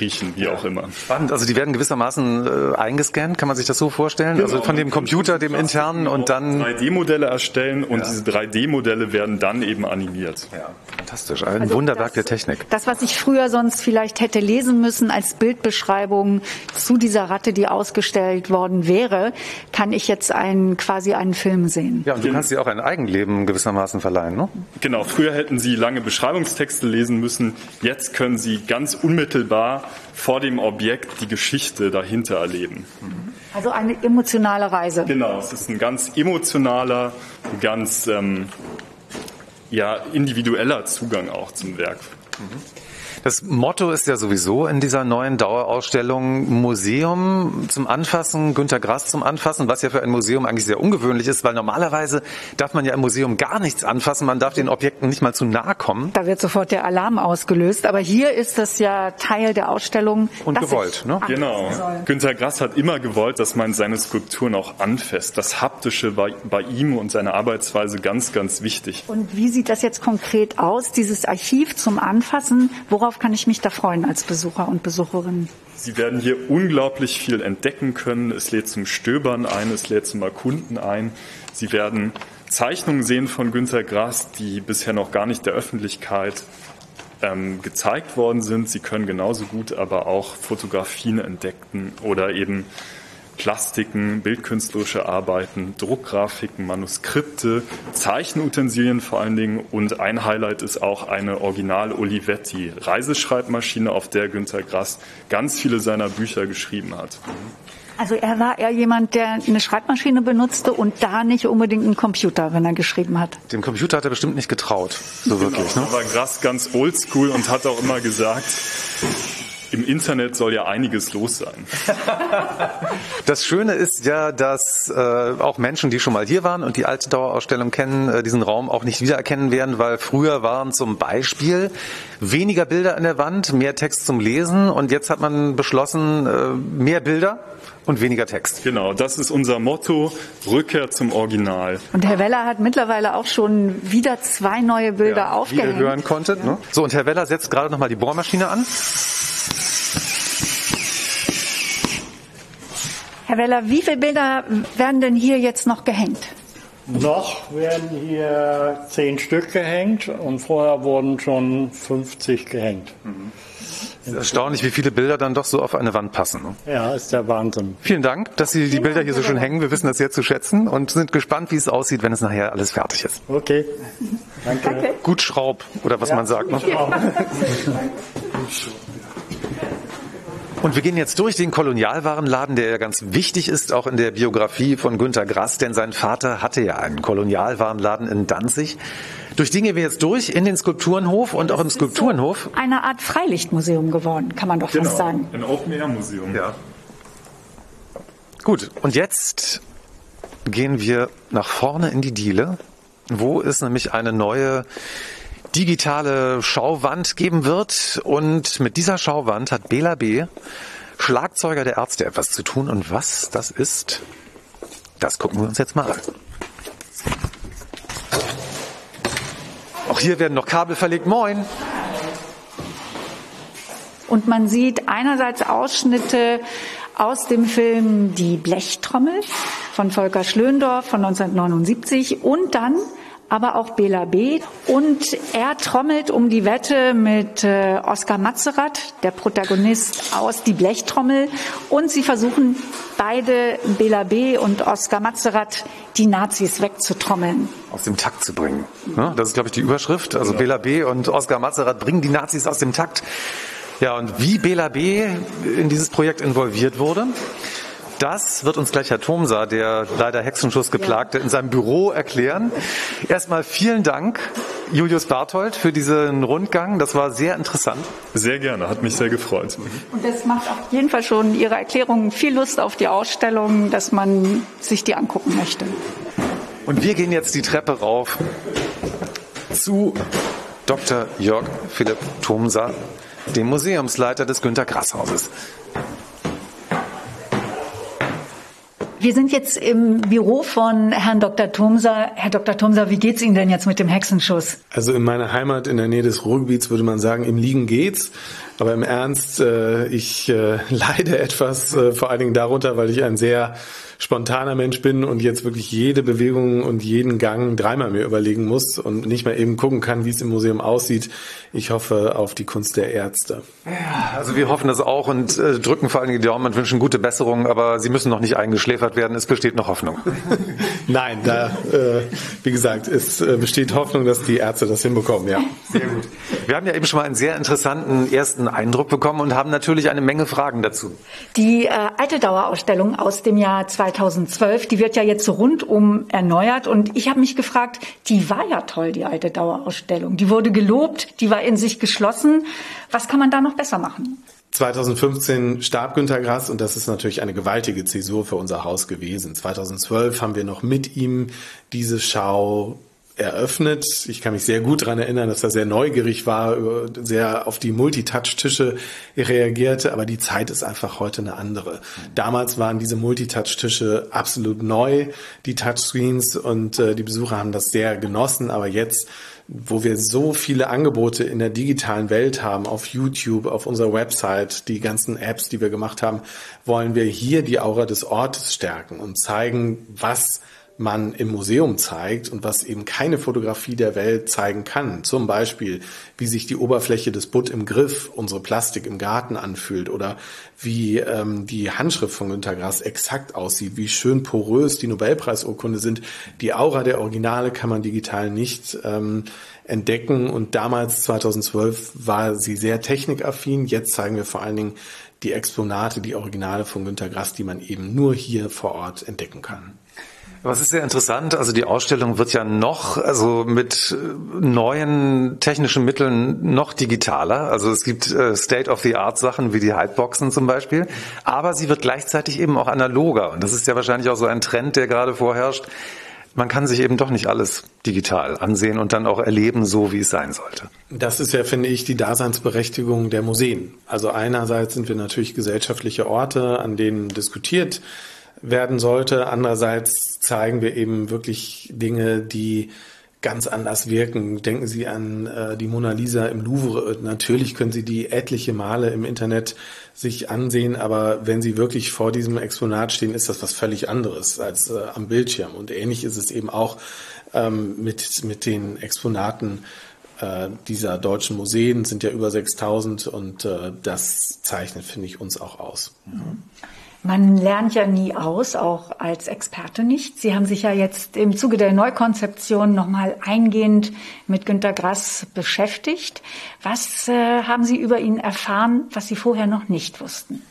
kriechen, wie auch immer. Spannend, also die werden gewissermaßen äh, eingescannt, kann man sich das so vorstellen? Also von dem Computer, dem internen und dann 3D-Modelle erstellen und diese 3D-Modelle werden dann eben animiert. Ja, fantastisch, ein Also Wunderwerk der Technik. Das, was ich früher sonst vielleicht hätte lesen müssen als Bildbeschreibung zu dieser Ratte, die ausgestellt worden wäre, kann ich jetzt einen, quasi einen Film sehen. Ja, und du kannst dir auch ein Eigenleben gewissermaßen verleihen, ne? Genau, früher hätten Sie lange Beschreibungstexte lesen müssen. Jetzt können Sie ganz unmittelbar vor dem Objekt die Geschichte dahinter erleben. Also eine emotionale Reise. Genau, es ist ein ganz emotionaler, ganz ähm, ja, individueller Zugang auch zum Werk. Das Motto ist ja sowieso in dieser neuen Dauerausstellung Museum zum Anfassen, Günter Grass zum Anfassen, was ja für ein Museum eigentlich sehr ungewöhnlich ist, weil normalerweise darf man ja im Museum gar nichts anfassen, man darf den Objekten nicht mal zu nahe kommen. Da wird sofort der Alarm ausgelöst. Aber hier ist das ja Teil der Ausstellung. Und dass gewollt, ich ne? Genau. soll. Günter Grass hat immer gewollt, dass man seine Skulpturen auch anfasst. Das Haptische war bei ihm und seiner Arbeitsweise ganz, ganz wichtig. Und wie sieht das jetzt konkret aus, dieses Archiv zum Anfassen? Worauf kann ich mich da freuen als Besucher und Besucherin? Sie werden hier unglaublich viel entdecken können. Es lädt zum Stöbern ein, es lädt zum Erkunden ein. Sie werden Zeichnungen sehen von Günter Grass, die bisher noch gar nicht der Öffentlichkeit ähm, gezeigt worden sind. Sie können genauso gut aber auch Fotografien entdecken oder eben Plastiken, bildkünstlerische Arbeiten, Druckgrafiken, Manuskripte, Zeichenutensilien vor allen Dingen und ein Highlight ist auch eine Original Olivetti Reiseschreibmaschine, auf der Günter Grass ganz viele seiner Bücher geschrieben hat. Also er war eher jemand, der eine Schreibmaschine benutzte und da nicht unbedingt einen Computer, wenn er geschrieben hat. Dem Computer hat er bestimmt nicht getraut, so wirklich. Ne? Da war Grass ganz oldschool und hat auch immer gesagt, im Internet soll ja einiges los sein. Das Schöne ist ja, dass äh, auch Menschen, die schon mal hier waren und die alte Dauerausstellung kennen, äh, diesen Raum auch nicht wiedererkennen werden, weil früher waren zum Beispiel weniger Bilder an der Wand, mehr Text zum Lesen und jetzt hat man beschlossen, äh, mehr Bilder und weniger Text. Genau, das ist unser Motto, Rückkehr zum Original. Und Herr Weller hat mittlerweile auch schon wieder zwei neue Bilder Wie ihr aufgehängt. hören konntet. Ne? So, und Herr Weller setzt gerade nochmal die Bohrmaschine an. Herr Weller, wie viele Bilder werden denn hier jetzt noch gehängt? Noch werden hier zehn Stück gehängt und vorher wurden schon 50 gehängt. Es ist erstaunlich, wie viele Bilder dann doch so auf eine Wand passen. Ne? Ja, ist der Wahnsinn. Vielen Dank, dass Sie die Bilder hier so schön hängen. Wir wissen das sehr zu schätzen und sind gespannt, wie es aussieht, wenn es nachher alles fertig ist. Okay, danke. Gut Schraub, oder was Ja, man sagt. Ne? Und wir gehen jetzt durch den Kolonialwarenladen, der ja ganz wichtig ist, auch in der Biografie von Günter Grass, denn sein Vater hatte ja einen Kolonialwarenladen in Danzig. Durch den gehen wir jetzt durch in den Skulpturenhof und auch im Skulpturenhof. Eine Art Freilichtmuseum geworden, kann man doch fast sagen. Ein Open-Air-Museum. Ja. Gut, und jetzt gehen wir nach vorne in die Diele, wo es nämlich eine neue digitale Schauwand geben wird. Und mit dieser Schauwand hat Bela B., Schlagzeuger der Ärzte, etwas zu tun. Und was das ist, das gucken wir uns jetzt mal an. Auch hier werden noch Kabel verlegt. Moin! Und man sieht einerseits Ausschnitte aus dem Film Die Blechtrommel von Volker Schlöndorff von 1979 und dann aber auch Bela B. Und er trommelt um die Wette mit äh, Oskar Matzerath, der Protagonist aus Die Blechtrommel. Und sie versuchen beide, Bela B. und Oskar Matzerath, die Nazis wegzutrommeln. aus dem Takt zu bringen. Ne? Das ist, glaube ich, die Überschrift. Also Bela B. und Oskar Mazerat bringen die Nazis aus dem Takt. Ja, und wie Bela B. in dieses Projekt involviert wurde, das wird uns gleich Herr Thomsa, der leider Hexenschuss geplagte, in seinem Büro erklären. Erstmal vielen Dank, Julius Barthold, für diesen Rundgang. Das war sehr interessant. Sehr gerne, hat mich sehr gefreut. Und das macht auf jeden Fall schon Ihre Erklärung viel Lust auf die Ausstellung, dass man sich die angucken möchte. Und wir gehen jetzt die Treppe rauf zu Dr. Jörg Philipp Thomsa, dem Museumsleiter des Günter Grass Hauses. Wir sind jetzt im Büro von Herrn Dr. Thomsa. Herr Dr. Thomsa, wie geht's Ihnen denn jetzt mit dem Hexenschuss? Also in meiner Heimat in der Nähe des Ruhrgebiets würde man sagen, im Liegen geht's. Aber im Ernst, äh, ich äh, leide etwas, äh, vor allen Dingen darunter, weil ich ein sehr spontaner Mensch bin und jetzt wirklich jede Bewegung und jeden Gang dreimal mir überlegen muss und nicht mal eben gucken kann, wie es im Museum aussieht. Ich hoffe auf die Kunst der Ärzte. Also wir hoffen das auch und äh, drücken vor allen Dingen die Daumen und wünschen gute Besserung, aber Sie müssen noch nicht eingeschläfert werden. Es besteht noch Hoffnung. Nein, da, äh, wie gesagt, es äh, besteht Hoffnung, dass die Ärzte das hinbekommen, ja. Sehr gut. Wir haben ja eben schon mal einen sehr interessanten ersten Eindruck bekommen und haben natürlich eine Menge Fragen dazu. Die äh, alte Dauerausstellung aus dem Jahr 2012, die wird ja jetzt so rundum erneuert und ich habe mich gefragt, die war ja toll, die alte Dauerausstellung. Die wurde gelobt, die war in sich geschlossen. Was kann man da noch besser machen? 2015 starb Günter Grass und das ist natürlich eine gewaltige Zäsur für unser Haus gewesen. 2012 haben wir noch mit ihm diese Schau eröffnet. Ich kann mich sehr gut daran erinnern, dass er sehr neugierig war, sehr auf die Multitouch-Tische reagierte, aber die Zeit ist einfach heute eine andere. Damals waren diese Multitouch-Tische absolut neu, die Touchscreens, und äh, die Besucher haben das sehr genossen, aber jetzt wo wir so viele Angebote in der digitalen Welt haben, auf YouTube, auf unserer Website, die ganzen Apps, die wir gemacht haben, wollen wir hier die Aura des Ortes stärken und zeigen, was man im Museum zeigt und was eben keine Fotografie der Welt zeigen kann. Zum Beispiel, wie sich die Oberfläche des Butt im Griff, unsere Plastik im Garten anfühlt oder wie ähm, die Handschrift von Günter Grass exakt aussieht, wie schön porös die Nobelpreisurkunde sind. Die Aura der Originale kann man digital nicht ähm, entdecken und damals 2012 war sie sehr technikaffin. Jetzt zeigen wir vor allen Dingen die Exponate, die Originale von Günter Grass, die man eben nur hier vor Ort entdecken kann. Was ist sehr interessant, also die Ausstellung wird ja noch, also mit neuen technischen Mitteln noch digitaler. Also es gibt äh, State-of-the-Art-Sachen wie die Hypeboxen zum Beispiel, aber sie wird gleichzeitig eben auch analoger. Und das ist ja wahrscheinlich auch so ein Trend, der gerade vorherrscht. Man kann sich eben doch nicht alles digital ansehen und dann auch erleben, so wie es sein sollte. Das ist ja, finde ich, die Daseinsberechtigung der Museen. Also einerseits sind wir natürlich gesellschaftliche Orte, an denen diskutiert werden sollte. Andererseits zeigen wir eben wirklich Dinge, die ganz anders wirken. Denken Sie an äh, die Mona Lisa im Louvre. Natürlich können Sie die etliche Male im Internet sich ansehen, aber wenn Sie wirklich vor diesem Exponat stehen, ist das was völlig anderes als äh, am Bildschirm. Und ähnlich ist es eben auch ähm, mit, mit den Exponaten äh, dieser deutschen Museen, sind ja über 6000 und äh, das zeichnet, finde ich, uns auch aus. Mhm. Man lernt ja nie aus, auch als Experte nicht. Sie haben sich ja jetzt im Zuge der Neukonzeption nochmal eingehend mit Günter Grass beschäftigt. Was äh, haben Sie über ihn erfahren, was Sie vorher noch nicht wussten?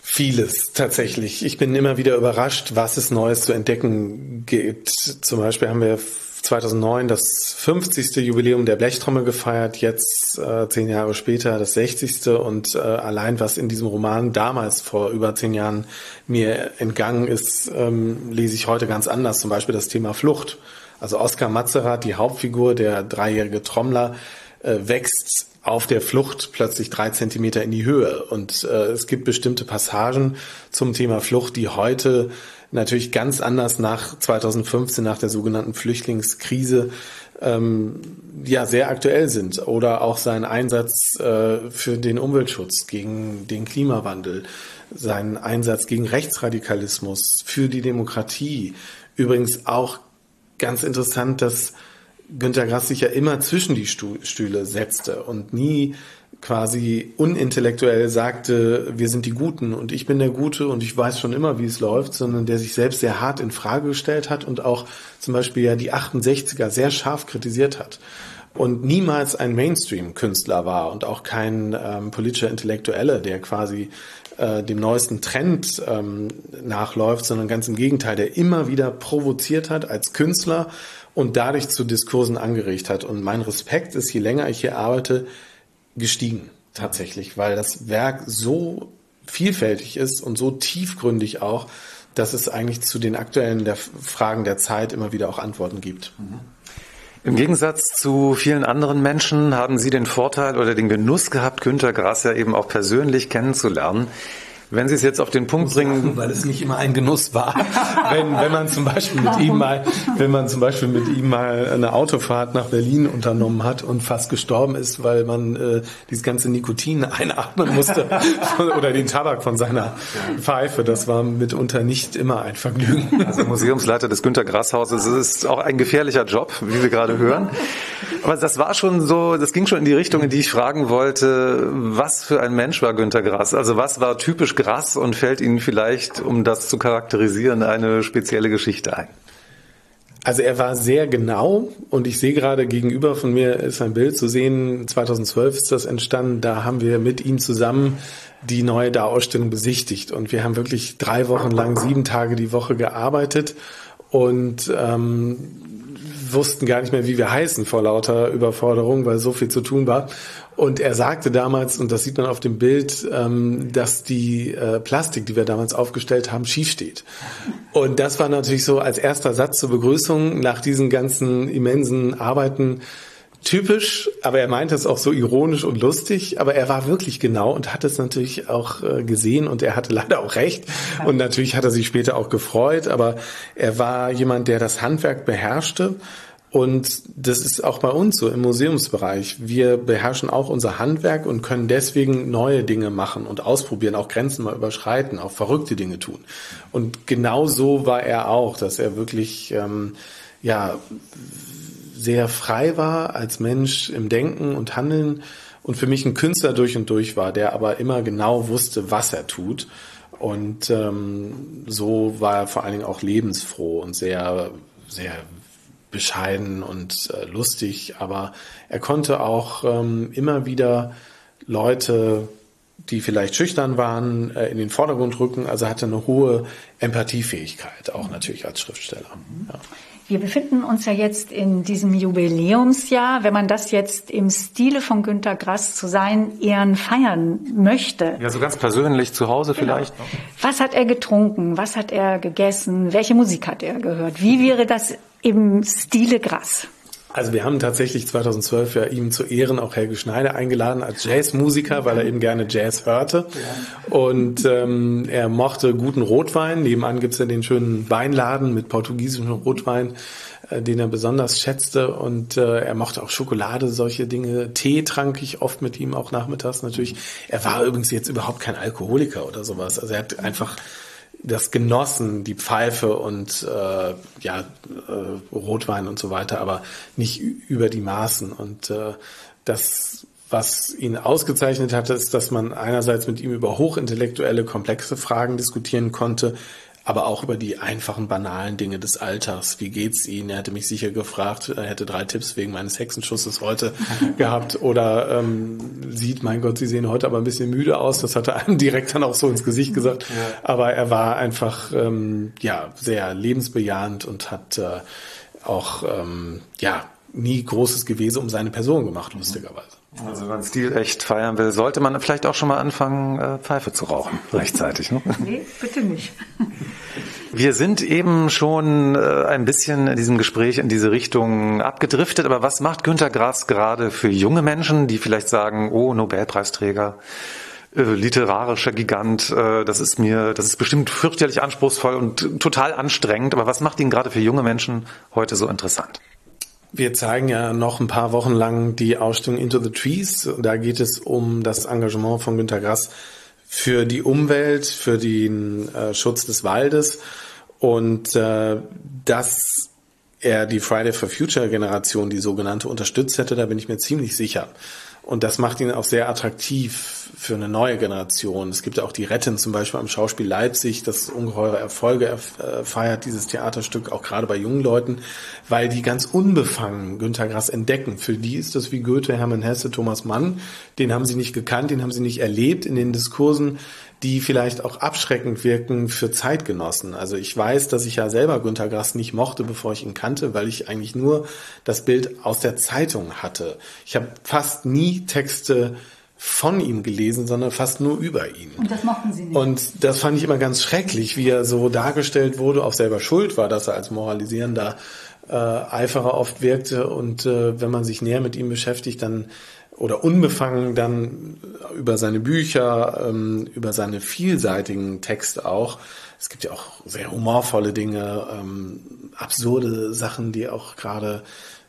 Vieles tatsächlich. Ich bin immer wieder überrascht, was es Neues zu entdecken gibt. Zum Beispiel haben wir 2009 das 50. Jubiläum der Blechtrommel gefeiert, jetzt äh, zehn Jahre später das 60. Und äh, allein was in diesem Roman damals vor über zehn Jahren mir entgangen ist, ähm, lese ich heute ganz anders. Zum Beispiel das Thema Flucht. Also Oskar Matzerath, die Hauptfigur, der dreijährige Trommler, äh, wächst auf der Flucht plötzlich drei Zentimeter in die Höhe. Und äh, es gibt bestimmte Passagen zum Thema Flucht, die heute natürlich ganz anders nach 2015, nach der sogenannten Flüchtlingskrise, ähm, ja, sehr aktuell sind. Oder auch sein Einsatz äh, für den Umweltschutz, gegen den Klimawandel, sein Einsatz gegen Rechtsradikalismus, für die Demokratie. Übrigens auch ganz interessant, dass Günter Grass sich ja immer zwischen die Stühle setzte und nie quasi unintellektuell sagte, wir sind die Guten und ich bin der Gute und ich weiß schon immer, wie es läuft, sondern der sich selbst sehr hart in Frage gestellt hat und auch zum Beispiel ja die 68er sehr scharf kritisiert hat und niemals ein Mainstream-Künstler war und auch kein ähm, politischer Intellektueller, der quasi äh, dem neuesten Trend ähm, nachläuft, sondern ganz im Gegenteil, der immer wieder provoziert hat als Künstler und dadurch zu Diskursen angeregt hat. Und mein Respekt ist, je länger ich hier arbeite, gestiegen tatsächlich, weil das Werk so vielfältig ist und so tiefgründig auch, dass es eigentlich zu den aktuellen der Fragen der Zeit immer wieder auch Antworten gibt. Im Gegensatz zu vielen anderen Menschen haben Sie den Vorteil oder den Genuss gehabt, Günter Grass ja eben auch persönlich kennenzulernen. Wenn Sie es jetzt auf den Punkt bringen, sagen, weil es nicht immer ein Genuss war, wenn, wenn man zum Beispiel mit ihm mal, wenn man zum Beispiel mit ihm mal eine Autofahrt nach Berlin unternommen hat und fast gestorben ist, weil man äh, dieses ganze Nikotin einatmen musste oder den Tabak von seiner Pfeife, das war mitunter nicht immer ein Vergnügen. Also Museumsleiter des Günter Grass Hauses ist auch ein gefährlicher Job, wie wir gerade hören. Aber das war schon so, das ging schon in die Richtung, in die ich fragen wollte, was für ein Mensch war Günter Grass? Also was war typisch Grass und fällt Ihnen vielleicht, um das zu charakterisieren, eine spezielle Geschichte ein? Also er war sehr genau und ich sehe gerade gegenüber von mir ist ein Bild zu sehen. 2012 ist das entstanden. Da haben wir mit ihm zusammen die neue Dauerausstellung besichtigt und wir haben wirklich drei Wochen lang, sieben Tage die Woche gearbeitet und ähm, wussten gar nicht mehr, wie wir heißen vor lauter Überforderung, weil so viel zu tun war. Und er sagte damals, und das sieht man auf dem Bild, ähm, dass die äh, Plastik, die wir damals aufgestellt haben, schief steht. Und das war natürlich so als erster Satz zur Begrüßung nach diesen ganzen immensen Arbeiten typisch, aber er meinte es auch so ironisch und lustig, aber er war wirklich genau und hat es natürlich auch äh, gesehen und er hatte leider auch recht und natürlich hat er sich später auch gefreut, aber er war jemand, der das Handwerk beherrschte und das ist auch bei uns so im Museumsbereich. Wir beherrschen auch unser Handwerk und können deswegen neue Dinge machen und ausprobieren, auch Grenzen mal überschreiten, auch verrückte Dinge tun. Und genau so war er auch, dass er wirklich ähm, ja sehr frei war als Mensch im Denken und Handeln und für mich ein Künstler durch und durch war, der aber immer genau wusste, was er tut. Und ähm, so war er vor allen Dingen auch lebensfroh und sehr, sehr bescheiden und äh, lustig, aber er konnte auch ähm, immer wieder Leute, die vielleicht schüchtern waren, äh, in den Vordergrund rücken. Also hatte eine hohe Empathiefähigkeit, auch natürlich als Schriftsteller. Ja. Wir befinden uns ja jetzt in diesem Jubiläumsjahr. Wenn man das jetzt im Stile von Günter Grass zu seinen Ehren feiern möchte. Ja, so ganz persönlich zu Hause genau. vielleicht. Was hat er getrunken? Was hat er gegessen? Welche Musik hat er gehört? Wie wäre das im Stile Grass? Also wir haben tatsächlich 2012 ja ihm zu Ehren auch Helge Schneider eingeladen als Jazzmusiker, weil er eben gerne Jazz hörte. Und ähm, er mochte guten Rotwein. Nebenan gibt's ja den schönen Weinladen mit portugiesischem Rotwein, äh, den er besonders schätzte. Und äh, er mochte auch Schokolade, solche Dinge. Tee trank ich oft mit ihm, auch nachmittags natürlich. Er war übrigens jetzt überhaupt kein Alkoholiker oder sowas. Also er hat einfach das genossen, die Pfeife und äh, ja, äh, Rotwein und so weiter, aber nicht über die Maßen. Und äh, das, was ihn ausgezeichnet hatte, ist, dass man einerseits mit ihm über hochintellektuelle, komplexe Fragen diskutieren konnte, aber auch über die einfachen, banalen Dinge des Alltags. Wie geht's Ihnen? Er hätte mich sicher gefragt, er hätte drei Tipps wegen meines Hexenschusses heute gehabt. Oder ähm, sieht, mein Gott, Sie sehen heute aber ein bisschen müde aus. Das hat er einem direkt dann auch so ins Gesicht gesagt. Ja. Aber er war einfach ähm, ja sehr lebensbejahend und hat äh, auch ähm, ja nie großes Gewese um seine Person gemacht, lustigerweise. Also wenn man Stil echt feiern will, sollte man vielleicht auch schon mal anfangen, äh, Pfeife zu rauchen, rechtzeitig. Ne? Nee, bitte nicht. Wir sind eben schon äh, ein bisschen in diesem Gespräch in diese Richtung abgedriftet, aber was macht Günter Grass gerade für junge Menschen, die vielleicht sagen, oh, Nobelpreisträger, äh, literarischer Gigant, das ist mir, das ist bestimmt fürchterlich anspruchsvoll und total anstrengend, aber was macht ihn gerade für junge Menschen heute so interessant? Wir zeigen ja noch ein paar Wochen lang die Ausstellung Into the Trees. Da geht es um das Engagement von Günter Grass für die Umwelt, für den äh, Schutz des Waldes und äh, dass er die Friday for Future Generation, die sogenannte, unterstützt hätte, da bin ich mir ziemlich sicher. Und das macht ihn auch sehr attraktiv für eine neue Generation. Es gibt ja auch die Retten zum Beispiel am Schauspiel Leipzig, das ungeheure Erfolge äh, feiert, dieses Theaterstück, auch gerade bei jungen Leuten, weil die ganz unbefangen Günter Grass entdecken. Für die ist das wie Goethe, Hermann Hesse, Thomas Mann. Den haben sie nicht gekannt, den haben sie nicht erlebt in den Diskursen die vielleicht auch abschreckend wirken für Zeitgenossen. Also ich weiß, dass ich ja selber Günter Grass nicht mochte, bevor ich ihn kannte, weil ich eigentlich nur das Bild aus der Zeitung hatte. Ich habe fast nie Texte von ihm gelesen, sondern fast nur über ihn. Und das mochten Sie nicht. Und das fand ich immer ganz schrecklich, wie er so dargestellt wurde, auch selber schuld war, dass er als moralisierender äh, Eiferer oft wirkte. Und äh, wenn man sich näher mit ihm beschäftigt, dann oder unbefangen dann über seine Bücher, ähm, über seine vielseitigen Texte auch. Es gibt ja auch sehr humorvolle Dinge, ähm, absurde Sachen, die auch gerade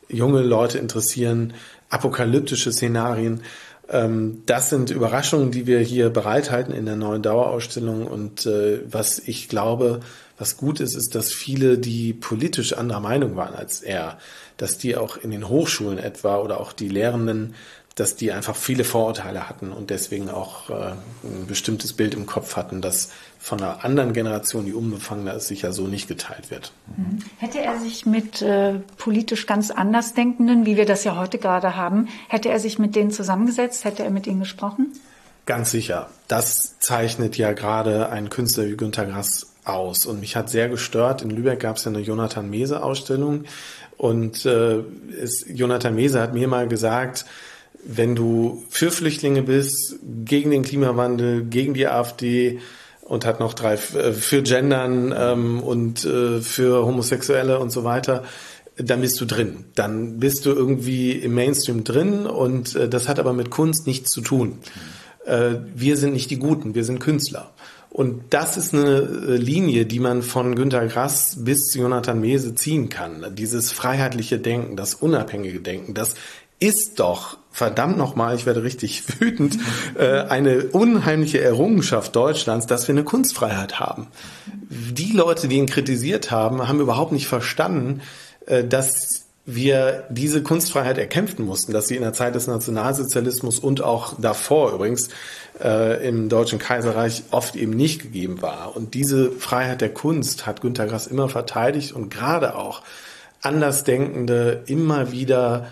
junge Leute interessieren, apokalyptische Szenarien. Ähm, das sind Überraschungen, die wir hier bereithalten in der neuen Dauerausstellung. Und äh, was ich glaube, was gut ist, ist, dass viele, die politisch anderer Meinung waren als er, dass die auch in den Hochschulen etwa oder auch die Lehrenden dass die einfach viele Vorurteile hatten und deswegen auch äh, ein bestimmtes Bild im Kopf hatten, das von einer anderen Generation, die unbefangener ist, sicher so nicht geteilt wird. Mhm. Hätte er sich mit äh, politisch ganz Andersdenkenden, wie wir das ja heute gerade haben, hätte er sich mit denen zusammengesetzt, hätte er mit ihnen gesprochen? Ganz sicher. Das zeichnet ja gerade einen Künstler wie Günter Grass aus. Und mich hat sehr gestört, in Lübeck gab es ja eine Jonathan Mese-Ausstellung und äh, es, Jonathan Mese hat mir mal gesagt, wenn du für Flüchtlinge bist, gegen den Klimawandel, gegen die AfD und hat noch drei äh, für Gendern ähm, und äh, für Homosexuelle und so weiter, dann bist du drin. Dann bist du irgendwie im Mainstream drin und äh, das hat aber mit Kunst nichts zu tun. Äh, wir sind nicht die Guten, wir sind Künstler. Und das ist eine äh, Linie, die man von Günter Grass bis zu Jonathan Mese ziehen kann. Dieses freiheitliche Denken, das unabhängige Denken, das ist doch verdammt nochmal, ich werde richtig wütend, äh, eine unheimliche Errungenschaft Deutschlands, dass wir eine Kunstfreiheit haben. Die Leute, die ihn kritisiert haben, haben überhaupt nicht verstanden, äh, dass wir diese Kunstfreiheit erkämpfen mussten, dass sie in der Zeit des Nationalsozialismus und auch davor übrigens äh, im Deutschen Kaiserreich oft eben nicht gegeben war. Und diese Freiheit der Kunst hat Günter Grass immer verteidigt und gerade auch Andersdenkende immer wieder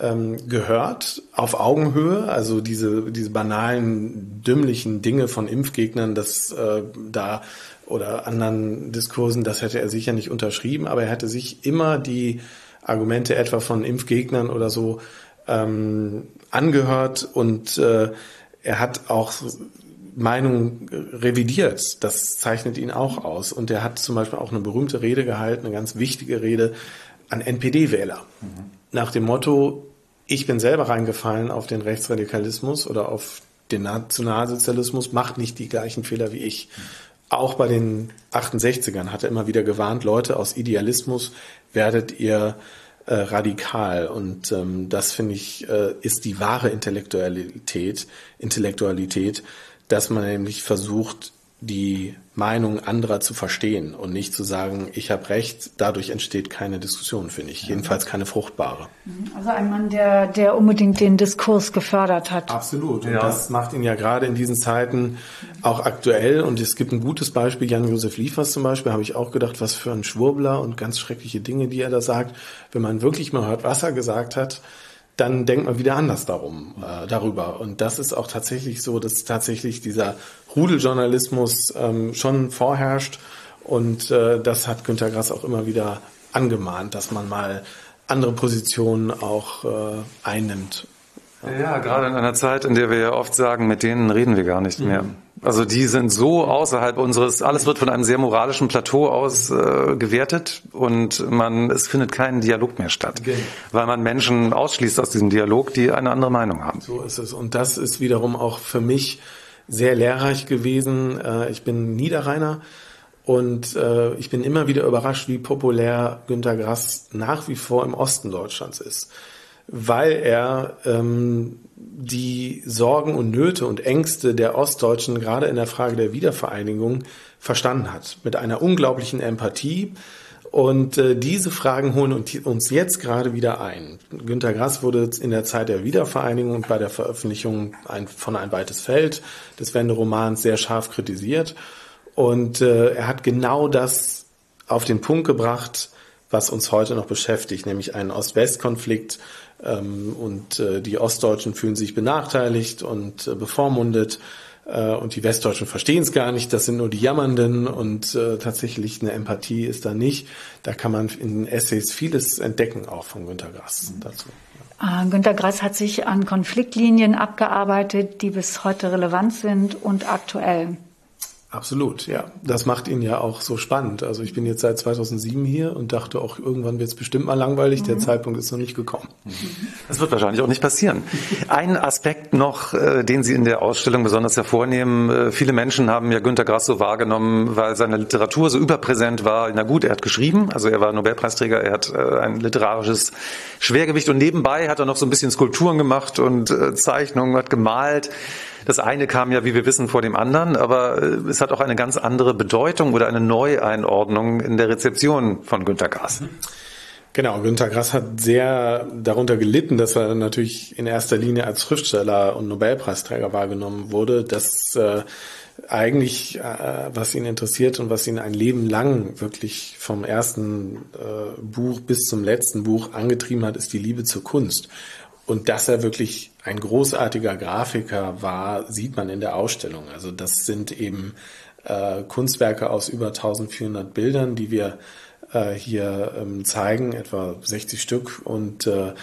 ähm, gehört auf Augenhöhe, also diese, diese banalen, dümmlichen Dinge von Impfgegnern, das äh, da oder anderen Diskursen, das hätte er sicher nicht unterschrieben, aber er hätte sich immer die Argumente etwa von Impfgegnern oder so ähm, angehört und äh, er hat auch Meinung revidiert. Das zeichnet ihn auch aus. Und er hat zum Beispiel auch eine berühmte Rede gehalten, eine ganz wichtige Rede an NPD-Wähler. Mhm. Nach dem Motto, ich bin selber reingefallen auf den Rechtsradikalismus oder auf den Nationalsozialismus, macht nicht die gleichen Fehler wie ich. Auch bei den 68ern hat er immer wieder gewarnt, Leute, aus Idealismus werdet ihr äh, radikal. Und ähm, das, finde ich, äh, ist die wahre Intellektualität, Intellektualität, dass man nämlich versucht, die Meinung anderer zu verstehen und nicht zu sagen, ich habe recht, dadurch entsteht keine Diskussion, finde ich. Jedenfalls keine fruchtbare. Also ein Mann, der, der unbedingt den Diskurs gefördert hat. Absolut. Und ja. das macht ihn ja gerade in diesen Zeiten auch aktuell. Und es gibt ein gutes Beispiel, Jan-Josef Liefers zum Beispiel, habe ich auch gedacht, was für ein Schwurbler und ganz schreckliche Dinge, die er da sagt. Wenn man wirklich mal hört, was er gesagt hat, dann denkt man wieder anders darum, äh, darüber. Und das ist auch tatsächlich so, dass tatsächlich dieser Rudeljournalismus ähm, schon vorherrscht. Und äh, das hat Günter Grass auch immer wieder angemahnt, dass man mal andere Positionen auch äh, einnimmt. Ja, gerade in einer Zeit, in der wir ja oft sagen, mit denen reden wir gar nicht mehr. Mhm. Also die sind so außerhalb unseres, alles wird von einem sehr moralischen Plateau aus äh, gewertet und man, es findet kein Dialog mehr statt, okay. weil man Menschen ausschließt aus diesem Dialog, die eine andere Meinung haben. So ist es. Und das ist wiederum auch für mich sehr lehrreich gewesen. Äh, ich bin Niederrheiner und äh, ich bin immer wieder überrascht, wie populär Günter Grass nach wie vor im Osten Deutschlands ist weil er ähm, die Sorgen und Nöte und Ängste der Ostdeutschen gerade in der Frage der Wiedervereinigung verstanden hat. Mit einer unglaublichen Empathie. Und äh, diese Fragen holen uns jetzt gerade wieder ein. Günter Grass wurde in der Zeit der Wiedervereinigung und bei der Veröffentlichung ein, von Ein weites Feld des Wende-Romans sehr scharf kritisiert. Und äh, er hat genau das auf den Punkt gebracht, was uns heute noch beschäftigt, nämlich einen Ost-West-Konflikt, ähm, und äh, die Ostdeutschen fühlen sich benachteiligt und äh, bevormundet äh, und die Westdeutschen verstehen es gar nicht, das sind nur die Jammernden und äh, tatsächlich eine Empathie ist da nicht. Da kann man in Essays vieles entdecken, auch von Günter Grass dazu. Ah, Günter Grass hat sich an Konfliktlinien abgearbeitet, die bis heute relevant sind und aktuell. Absolut, ja. Das macht ihn ja auch so spannend. Also ich bin jetzt seit 2007 hier und dachte auch, irgendwann wird es bestimmt mal langweilig. Mhm. Der Zeitpunkt ist noch nicht gekommen. Das wird wahrscheinlich auch nicht passieren. Ein Aspekt noch, äh, den Sie in der Ausstellung besonders hervornehmen. Äh, viele Menschen haben ja Günter Grass so wahrgenommen, weil seine Literatur so überpräsent war. Na gut, er hat geschrieben, also er war Nobelpreisträger, er hat äh, ein literarisches Schwergewicht und nebenbei hat er noch so ein bisschen Skulpturen gemacht und Zeichnungen, hat gemalt. Das eine kam ja, wie wir wissen, vor dem anderen, aber äh, es hat auch eine ganz andere Bedeutung oder eine Neueinordnung in der Rezeption von Günter Grass. Genau, Günter Grass hat sehr darunter gelitten, dass er natürlich in erster Linie als Schriftsteller und Nobelpreisträger wahrgenommen wurde. Das äh, eigentlich, äh, was ihn interessiert und was ihn ein Leben lang wirklich vom ersten äh, Buch bis zum letzten Buch angetrieben hat, ist die Liebe zur Kunst. Und dass er wirklich ein großartiger Grafiker war, sieht man in der Ausstellung. Also das sind eben äh, Kunstwerke aus über 1400 Bildern, die wir äh, hier ähm, zeigen, etwa 60 Stück. Und äh,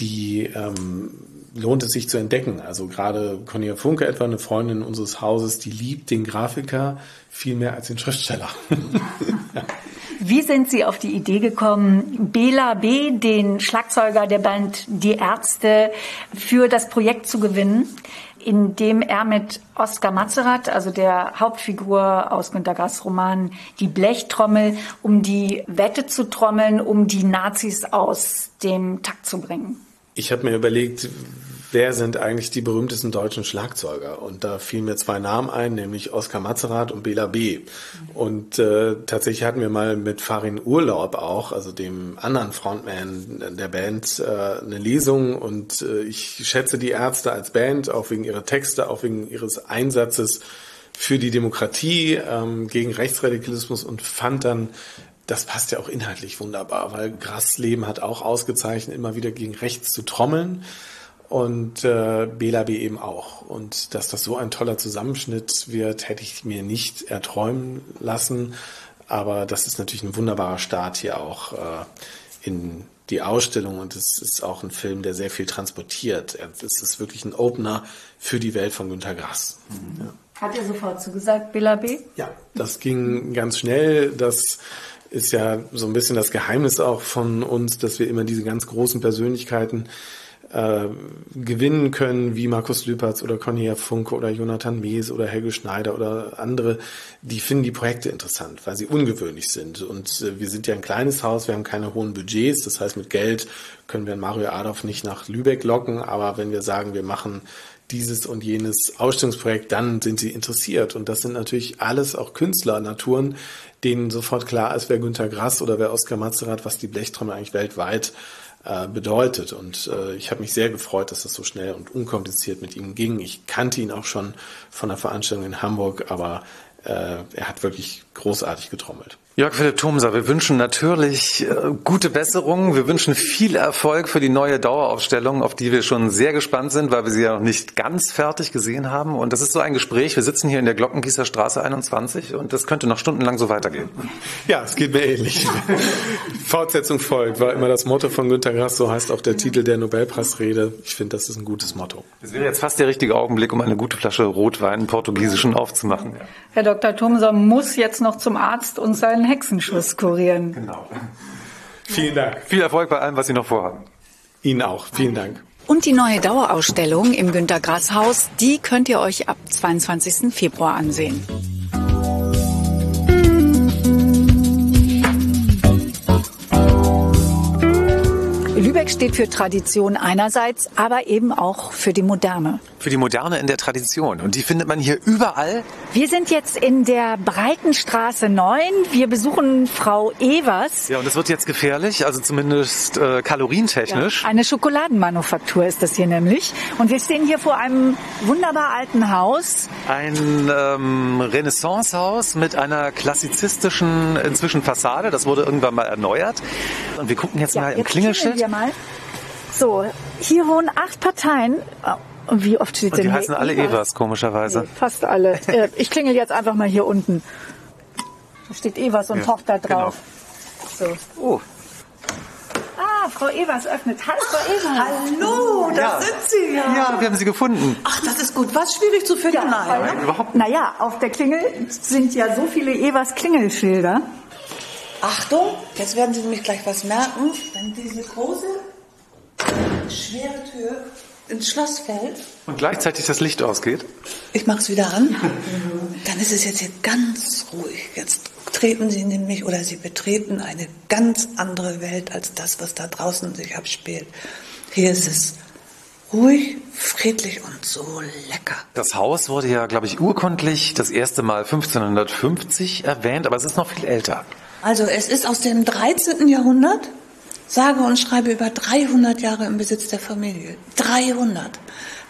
die ähm, lohnt es sich zu entdecken. Also gerade Cornelia Funke, etwa eine Freundin unseres Hauses, die liebt den Grafiker viel mehr als den Schriftsteller. Wie sind Sie auf die Idee gekommen, Bela B., den Schlagzeuger der Band Die Ärzte, für das Projekt zu gewinnen, indem er mit Oskar Mazerat, also der Hauptfigur aus Günter Grass Roman Die Blechtrommel, um die Wette zu trommeln, um die Nazis aus dem Takt zu bringen? Ich habe mir überlegt, wer sind eigentlich die berühmtesten deutschen Schlagzeuger? Und da fielen mir zwei Namen ein, nämlich Oskar Mazerat und Bela B. Und äh, tatsächlich hatten wir mal mit Farin Urlaub auch, also dem anderen Frontman der Band, äh, eine Lesung. Und äh, ich schätze die Ärzte als Band, auch wegen ihrer Texte, auch wegen ihres Einsatzes für die Demokratie, ähm, gegen Rechtsradikalismus und fand dann das passt ja auch inhaltlich wunderbar, weil Grassleben hat auch ausgezeichnet, immer wieder gegen rechts zu trommeln und äh, Bela B eben auch. Und dass das so ein toller Zusammenschnitt wird, hätte ich mir nicht erträumen lassen. Aber das ist natürlich ein wunderbarer Start hier auch äh, in die Ausstellung und es ist auch ein Film, der sehr viel transportiert. Es ist wirklich ein Opener für die Welt von Günter Grass. Mhm. Ja. Hat er sofort zugesagt, Bela B? Ja, das ging ganz schnell. Das ist ja so ein bisschen das Geheimnis auch von uns, dass wir immer diese ganz großen Persönlichkeiten äh, gewinnen können, wie Markus Lüpertz oder Cornelia Funke oder Jonathan Mees oder Helge Schneider oder andere, die finden die Projekte interessant, weil sie ungewöhnlich sind. Und äh, wir sind ja ein kleines Haus, wir haben keine hohen Budgets, das heißt mit Geld können wir Mario Adolf nicht nach Lübeck locken, aber wenn wir sagen, wir machen dieses und jenes Ausstellungsprojekt, dann sind sie interessiert. Und das sind natürlich alles auch Künstlernaturen, denen sofort klar ist, wer Günter Grass oder wer Oskar Mazerat, was die Blechtrommel eigentlich weltweit äh, bedeutet. Und äh, ich habe mich sehr gefreut, dass das so schnell und unkompliziert mit ihm ging. Ich kannte ihn auch schon von der Veranstaltung in Hamburg, aber äh, er hat wirklich großartig getrommelt. Jörg Philipp Thomser, wir wünschen natürlich äh, gute Besserung. Wir wünschen viel Erfolg für die neue Daueraufstellung, auf die wir schon sehr gespannt sind, weil wir sie ja noch nicht ganz fertig gesehen haben. Und das ist so ein Gespräch. Wir sitzen hier in der Glockengießer Straße 21 und das könnte noch stundenlang so weitergehen. Ja, es geht mir ähnlich. Fortsetzung folgt, war immer das Motto von Günter Grass, so heißt auch der Titel der Nobelpreisrede. Ich finde, das ist ein gutes Motto. Es wäre jetzt fast der richtige Augenblick, um eine gute Flasche Rotwein portugiesischen aufzumachen. Herr Dr. Thomser muss jetzt noch zum Arzt und seinen Hexenschuss kurieren. Genau. Vielen Dank. Viel Erfolg bei allem, was Sie noch vorhaben. Ihnen auch. Vielen Dank. Und die neue Dauerausstellung im Günter Grass Haus, die könnt ihr euch ab 22. Februar ansehen. Lübeck steht für Tradition einerseits, aber eben auch für die Moderne. Für die Moderne in der Tradition. Und die findet man hier überall. Wir sind jetzt in der Breitenstraße 9. Wir besuchen Frau Evers. Ja, und es wird jetzt gefährlich, also zumindest äh, kalorientechnisch. Ja, eine Schokoladenmanufaktur ist das hier nämlich. Und wir stehen hier vor einem wunderbar alten Haus. Ein ähm, Renaissancehaus mit einer klassizistischen inzwischen Fassade. Das wurde irgendwann mal erneuert. Und wir gucken jetzt ja, mal im Klingelschild mal. So, hier wohnen acht Parteien. Und wie oft steht Und denn die hier? heißen alle Evers, komischerweise. Nee, fast alle. Äh, ich klingel jetzt einfach mal hier unten. Da steht Evers und Ja, Tochter drauf. So. Oh. Ah, Frau Evers öffnet. Hallo, Frau Evers. Hallo, da Ja. sind Sie ja. Ja, wir haben sie gefunden. Ach, das ist gut. Was schwierig zu finden? Nein. Nein, überhaupt Naja, auf der Klingel sind ja so viele Evers Klingelschilder. Achtung, jetzt werden Sie nämlich gleich was merken. Wenn diese große, schwere Tür ins Schloss fällt, Und gleichzeitig das Licht ausgeht. ich mache es wieder an, dann ist es jetzt hier ganz ruhig. Jetzt treten Sie nämlich oder Sie betreten eine ganz andere Welt als das, was da draußen sich abspielt. Hier ist es ruhig, friedlich und so lecker. Das Haus wurde ja, glaube ich, urkundlich das erste Mal 1550 erwähnt, aber es ist noch viel älter. Also es ist aus dem 13. Jahrhundert Sage und schreibe über 300 Jahre im Besitz der Familie. 300.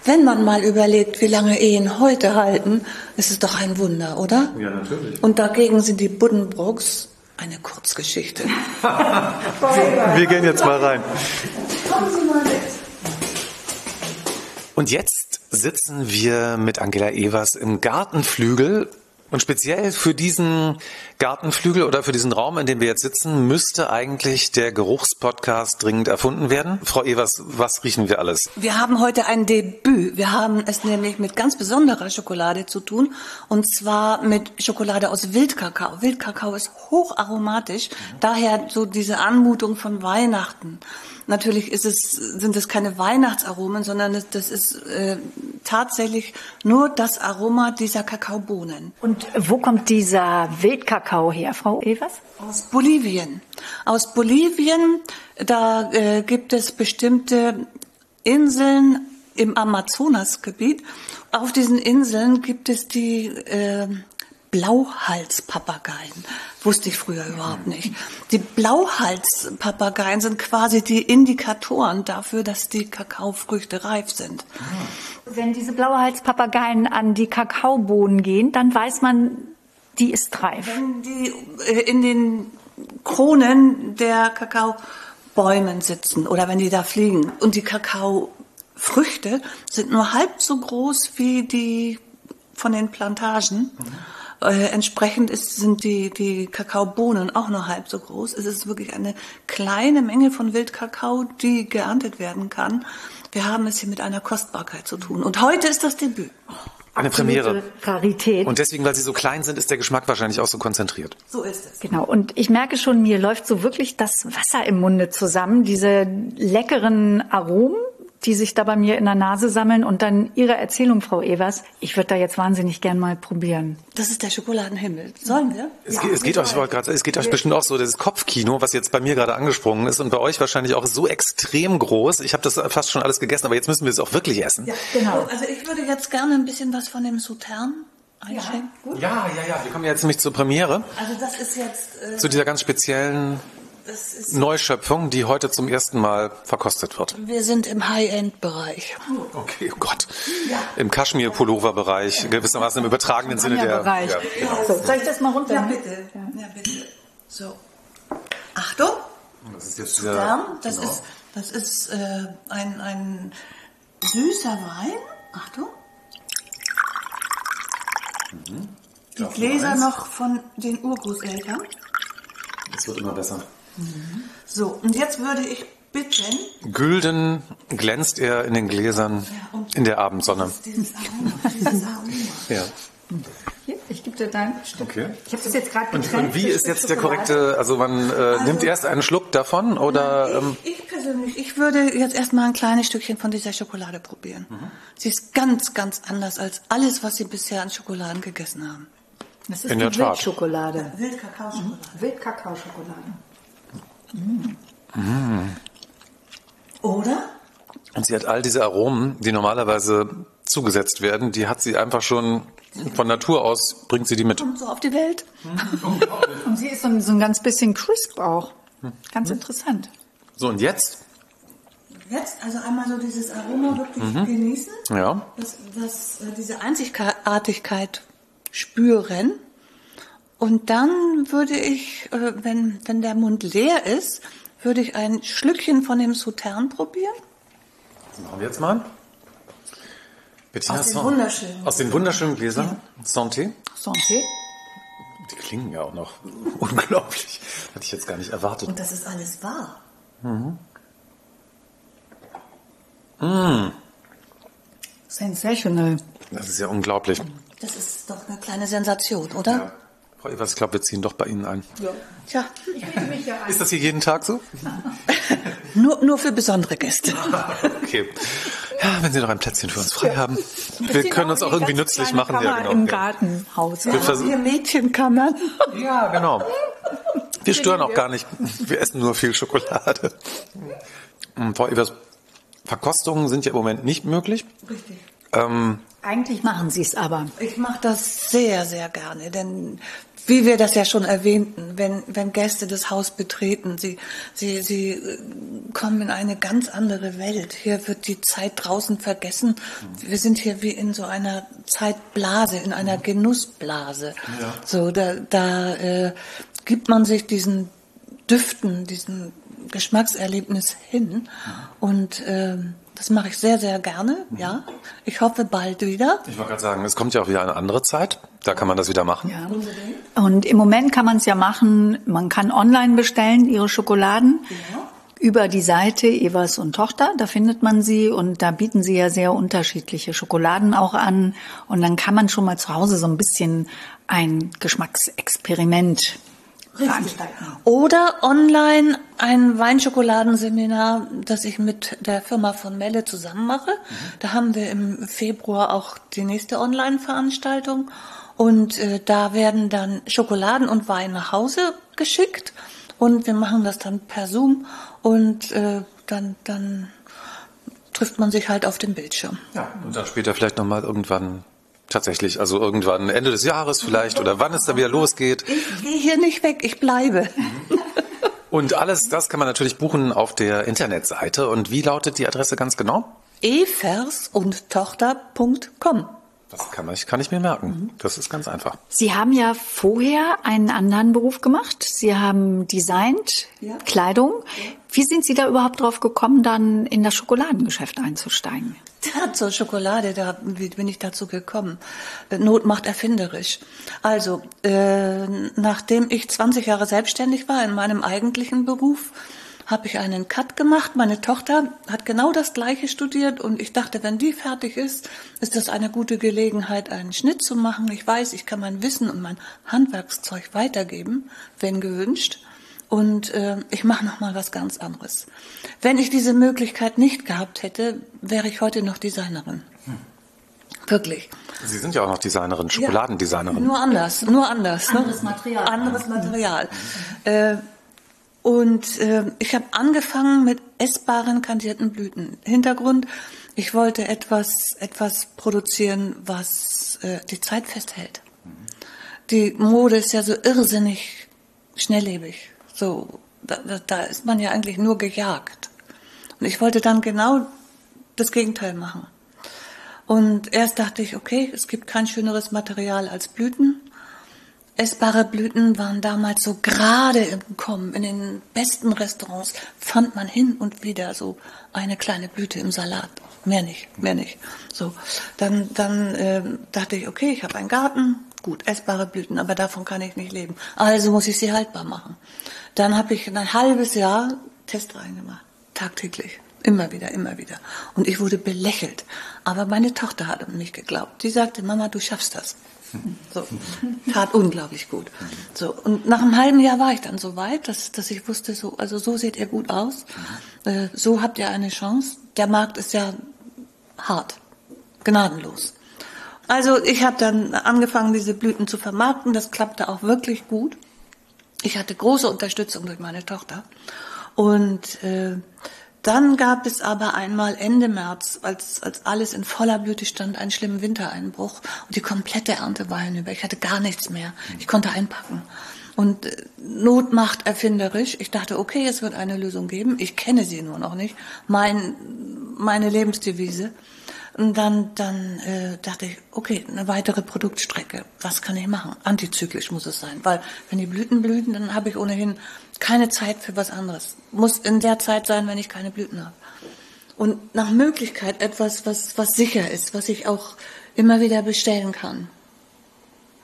Wenn man mal überlegt, wie lange Ehen heute halten, ist es doch ein Wunder, oder? Ja, natürlich. Und dagegen sind die Buddenbrooks eine Kurzgeschichte. Wir gehen jetzt mal rein. Kommen Sie mal mit. Und jetzt sitzen wir mit Angela Evers im Gartenflügel. Und speziell für diesen Gartenflügel oder für diesen Raum, in dem wir jetzt sitzen, müsste eigentlich der Geruchspodcast dringend erfunden werden. Frau Evers, was riechen wir alles? Wir haben heute ein Debüt. Wir haben es nämlich mit ganz besonderer Schokolade zu tun. Und zwar mit Schokolade aus Wildkakao. Wildkakao ist hocharomatisch. Daher so diese Anmutung von Weihnachten. Natürlich ist es, sind es keine Weihnachtsaromen, sondern das ist äh, tatsächlich nur das Aroma dieser Kakaobohnen. Und wo kommt dieser Wildkakao her, Frau Evers? Aus Bolivien. Aus Bolivien, da äh, gibt es bestimmte Inseln im Amazonasgebiet. Auf diesen Inseln gibt es die äh, Blauhalspapageien. Wusste ich früher überhaupt nicht. Die Blauhalspapageien sind quasi die Indikatoren dafür, dass die Kakaofrüchte reif sind. Wenn diese Blauhalspapageien an die Kakaobohnen gehen, dann weiß man, die ist reif. Wenn die äh, in den Kronen der Kakaobäumen sitzen oder wenn die da fliegen und die Kakaofrüchte sind nur halb so groß wie die von den Plantagen. Äh, entsprechend ist, sind die, die Kakaobohnen auch nur halb so groß. Es ist wirklich eine kleine Menge von Wildkakao, die geerntet werden kann. Wir haben es hier mit einer Kostbarkeit zu tun. Und heute ist das Debüt. Eine Premiere. Rarität. Und deswegen, weil sie so klein sind, ist der Geschmack wahrscheinlich auch so konzentriert. So ist es. Genau, und ich merke schon, mir läuft so wirklich das Wasser im Munde zusammen, diese leckeren Aromen, die sich da bei mir in der Nase sammeln und dann Ihre Erzählung, Frau Evers. Ich würde da jetzt wahnsinnig gern mal probieren. Das ist der Schokoladenhimmel. Sollen wir? Es, geht, es geht euch, sagen, es geht euch bestimmt auch so, das Kopfkino, was jetzt bei mir gerade angesprungen ist und bei euch wahrscheinlich auch so extrem groß. Ich habe das fast schon alles gegessen, aber jetzt müssen wir es auch wirklich essen. Ja, genau. Also ich würde jetzt gerne ein bisschen was von dem Sautern einschenken. Ja, ja, ja. Wir kommen jetzt nämlich zur Premiere, Also das ist jetzt... Äh, zu dieser ganz speziellen Neuschöpfung, die heute zum ersten Mal verkostet wird. wir sind im High-End-Bereich. Okay, oh Gott. Im Kaschmir-Pullover-Bereich, gewissermaßen im übertragenen Sinne der... Bereich. Ja, genau. So, soll ich das mal runter? Ja, bitte. Ja, bitte. So. Achtung. Das ist jetzt Sautern, das genau. ist, das ist äh, ein, ein süßer Wein. Achtung. Die Darf Gläser noch von den Urgroßeltern. Es wird immer besser. So, und jetzt würde ich bitten, Gülden glänzt er in den Gläsern in der Abendsonne. dieses Aroma, dieses Aroma. Ja. Hier, ich gebe dir dein Stück. Okay. Ich habe das jetzt gerade Und, getrennt. und wie für ist jetzt der korrekte, also man äh, nimmt erst einen Schluck davon oder... Ähm, Ich persönlich, ich würde jetzt erstmal ein kleines Stückchen von dieser Schokolade probieren. Sie ist ganz, ganz anders als alles, was Sie bisher an Schokoladen gegessen haben. Das ist In die der Tat. Wildschokolade. Wildkakaoschokolade. Wildkakaoschokolade. Oder? Und sie hat all diese Aromen, die normalerweise zugesetzt werden, die hat sie einfach schon von Natur aus, bringt sie die mit. Kommt so auf die Welt. Und sie ist so ein, so ein ganz bisschen crisp auch. Ganz interessant. So, und jetzt? Jetzt also einmal so dieses Aroma wirklich Mhm. genießen. Ja. Das, das, äh, diese Einzigartigkeit spüren. Und dann würde ich, äh, wenn, wenn der Mund leer ist, würde ich ein Schlückchen von dem Sautern probieren. Das machen wir jetzt mal. Bettina Aus den wunderschönen- Aus den wunderschönen Gläsern. Santé. Santé. Die klingen ja auch noch unglaublich. Hatte ich jetzt gar nicht erwartet. Und das ist alles wahr. Mhm. Mm, Sensational. das ist ja unglaublich. Das ist doch eine kleine Sensation, oder? Frau Evers, ich glaube, wir ziehen doch bei Ihnen ein. Ja. Tja, Ist das hier jeden Tag so? nur, nur für besondere Gäste. Okay. Ja, wenn Sie noch ein Plätzchen für uns frei haben. Wir können uns auch irgendwie nützlich machen. Kammer Ja, genau. Im Ja. Gartenhaus. Wir versuchen- Hier Mädchenkammern. Ja, genau. Wir stören auch gar nicht. Wir essen nur viel Schokolade. Mm, Frau Evers, Verkostungen sind ja im Moment nicht möglich. Richtig. Ähm, Eigentlich machen sie es aber. Ich mache das sehr, sehr gerne, denn wie wir das ja schon erwähnten, wenn, wenn Gäste das Haus betreten, sie, sie, sie äh, kommen in eine ganz andere Welt. Hier wird die Zeit draußen vergessen. Wir sind hier wie in so einer Zeitblase, in einer Genussblase. Ja. So, da, da äh, gibt man sich diesen Düften, diesen Geschmackserlebnis hin. Und ähm, das mache ich sehr, sehr gerne. Ja, ich hoffe bald wieder. Ich wollte gerade sagen, es kommt ja auch wieder eine andere Zeit. Da kann man das wieder machen. Und im Moment kann man es ja machen, man kann online bestellen, ihre Schokoladen. Über die Seite Evers und Tochter, da findet man sie und da bieten sie ja sehr unterschiedliche Schokoladen auch an. Und dann kann man schon mal zu Hause so ein bisschen ein Geschmacksexperiment veranstalten. Oder online ein Weinschokoladensseminar, das ich mit der Firma von Melle zusammen mache. Da haben wir im Februar auch die nächste Online-Veranstaltung. Und äh, da werden dann Schokoladen und Wein nach Hause geschickt. Und wir machen das dann per Zoom. Und äh, dann, dann trifft man sich halt auf dem Bildschirm. Ja. Und dann später vielleicht nochmal irgendwann tatsächlich, also irgendwann Ende des Jahres vielleicht oder wann es dann wieder losgeht. Ich gehe hier nicht weg, ich bleibe. Und alles das kann man natürlich buchen auf der Internetseite. Und wie lautet die Adresse ganz genau? Evers und Tochter.com. Das kann ich, kann ich mir merken. Das ist ganz einfach. Sie haben ja vorher einen anderen Beruf gemacht. Sie haben designt, Kleidung. Wie sind Sie da überhaupt drauf gekommen, dann in das Schokoladengeschäft einzusteigen? Zur Schokolade, da bin ich dazu gekommen. Not macht erfinderisch. Also, äh, nachdem ich 20 Jahre selbstständig war in meinem eigentlichen Beruf, habe ich einen Cut gemacht. Meine Tochter hat genau das Gleiche studiert und ich dachte, wenn die fertig ist, ist das eine gute Gelegenheit, einen Schnitt zu machen. Ich weiß, ich kann mein Wissen und mein Handwerkszeug weitergeben, wenn gewünscht. Und äh, ich mache noch mal was ganz anderes. Wenn ich diese Möglichkeit nicht gehabt hätte, wäre ich heute noch Designerin. Wirklich. Sie sind ja auch noch Designerin, Schokoladendesignerin. Nur anders, nur anders. Anderes ne? Material. Anderes Material. Äh, und äh, ich habe angefangen mit essbaren kandierten Blüten. Hintergrund, ich wollte etwas, etwas produzieren, was äh, die Zeit festhält. Die Mode ist ja so irrsinnig schnelllebig. So, da, da, ist man ja eigentlich nur gejagt. Und ich wollte dann genau das Gegenteil machen. Und erst dachte ich, okay, es gibt kein schöneres Material als Blüten. Essbare Blüten waren damals so gerade im Kommen. In den besten Restaurants fand man hin und wieder so eine kleine Blüte im Salat. Mehr nicht, mehr nicht. So, dann, dann äh, dachte ich, okay, ich habe einen Garten, gut, essbare Blüten, aber davon kann ich nicht leben. Also muss ich sie haltbar machen. Dann habe ich ein halbes Jahr Testreihen gemacht, tagtäglich. Immer wieder, immer wieder. Und ich wurde belächelt. Aber meine Tochter hat an mich geglaubt. Sie sagte, Mama, du schaffst das. So, tat unglaublich gut. So, und nach einem halben Jahr war ich dann so weit, dass, dass ich wusste, so, also so seht ihr gut aus, äh, so habt ihr eine Chance. Der Markt ist ja hart, gnadenlos. Also ich habe dann angefangen, diese Blüten zu vermarkten. Das klappte auch wirklich gut. Ich hatte große Unterstützung durch meine Tochter. Und äh, dann gab es aber einmal Ende März, als, als alles in voller Blüte stand, einen schlimmen Wintereinbruch und die komplette Ernte war hinüber. Ich hatte gar nichts mehr. Ich konnte einpacken. Und äh, Not macht erfinderisch. Ich dachte, okay, es wird eine Lösung geben. Ich kenne sie nur noch nicht. Mein, meine Lebensdevise. Und dann, dann äh, dachte ich, okay, eine weitere Produktstrecke. Was kann ich machen? Antizyklisch muss es sein, weil wenn die Blüten blühen, dann habe ich ohnehin keine Zeit für was anderes. Muss in der Zeit sein, wenn ich keine Blüten habe. Und nach Möglichkeit etwas, was, was sicher ist, was ich auch immer wieder bestellen kann.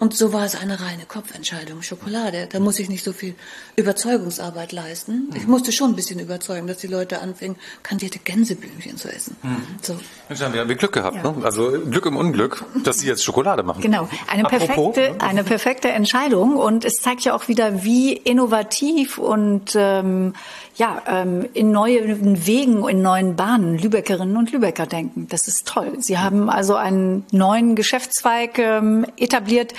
Und so war es eine reine Kopfentscheidung. Schokolade, da muss ich nicht so viel Überzeugungsarbeit leisten. Ich musste schon ein bisschen überzeugen, dass die Leute anfingen, kandierte Gänseblümchen zu essen. So. Mensch, haben wir Glück gehabt, ne? Also Glück im Unglück, dass Sie jetzt Schokolade machen. Genau, eine Apropos, perfekte, eine perfekte Entscheidung und es zeigt ja auch wieder, wie innovativ und ähm, ja ähm, in neuen Wegen, in neuen Bahnen Lübeckerinnen und Lübecker denken. Das ist toll. Sie haben also einen neuen Geschäftszweig ähm, etabliert,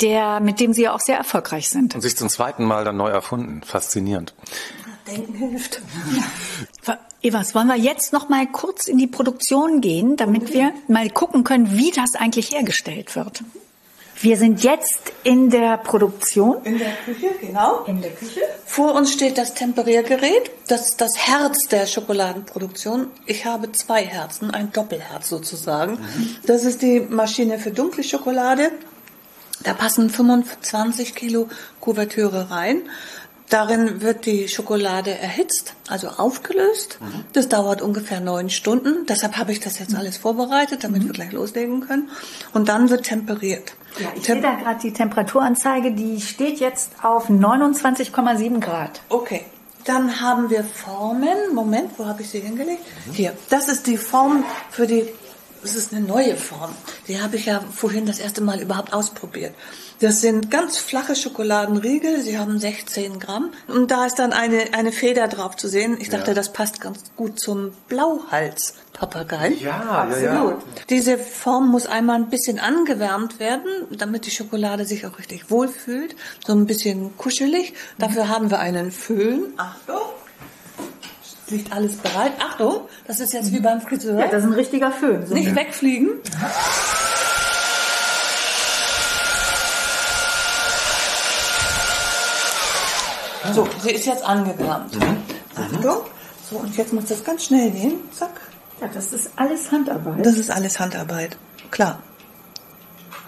der mit dem Sie ja auch sehr erfolgreich sind. Und sich zum zweiten Mal dann neu erfunden. Faszinierend. Denken hilft. Evas, wollen wir jetzt noch mal kurz in die Produktion gehen, damit wir mal gucken können, wie das eigentlich hergestellt wird? Wir sind jetzt in der Produktion. In der Küche, genau. In der Küche. Vor uns steht das Temperiergerät, das ist das Herz der Schokoladenproduktion. Ich habe zwei Herzen, ein Doppelherz sozusagen. Das ist die Maschine für dunkle Schokolade. Da passen 25 Kilo Kuvertüre rein. Darin wird die Schokolade erhitzt, also aufgelöst. Das dauert ungefähr neun Stunden. Deshalb habe ich das jetzt alles vorbereitet, damit wir gleich loslegen können. Und dann wird temperiert. Ja, ich sehe da gerade die Temperaturanzeige, die steht jetzt auf 29,7 Grad. Okay. Dann haben wir Formen. Moment, wo habe ich sie hingelegt? Hier. Das ist die Form für die. Das ist eine neue Form. Die habe ich ja vorhin das erste Mal überhaupt ausprobiert. Das sind ganz flache Schokoladenriegel. Sie haben 16 Gramm. Und da ist dann eine, eine Feder drauf zu sehen. Ich dachte, Ja. das passt ganz gut zum Blauhals-Papagei. Ja, absolut. ja, ja. Diese Form muss einmal ein bisschen angewärmt werden, damit die Schokolade sich auch richtig wohlfühlt. So ein bisschen kuschelig. Dafür haben wir einen Föhn. Achtung. Liegt alles bereit. Achtung, das ist jetzt wie beim Friseur. Ja, das ist ein richtiger Föhn. So. Nicht wegfliegen. So, sie ist jetzt angewärmt. Achtung. So, und jetzt muss das ganz schnell gehen. Zack. Ja, das ist alles Handarbeit. Das ist alles Handarbeit. Klar.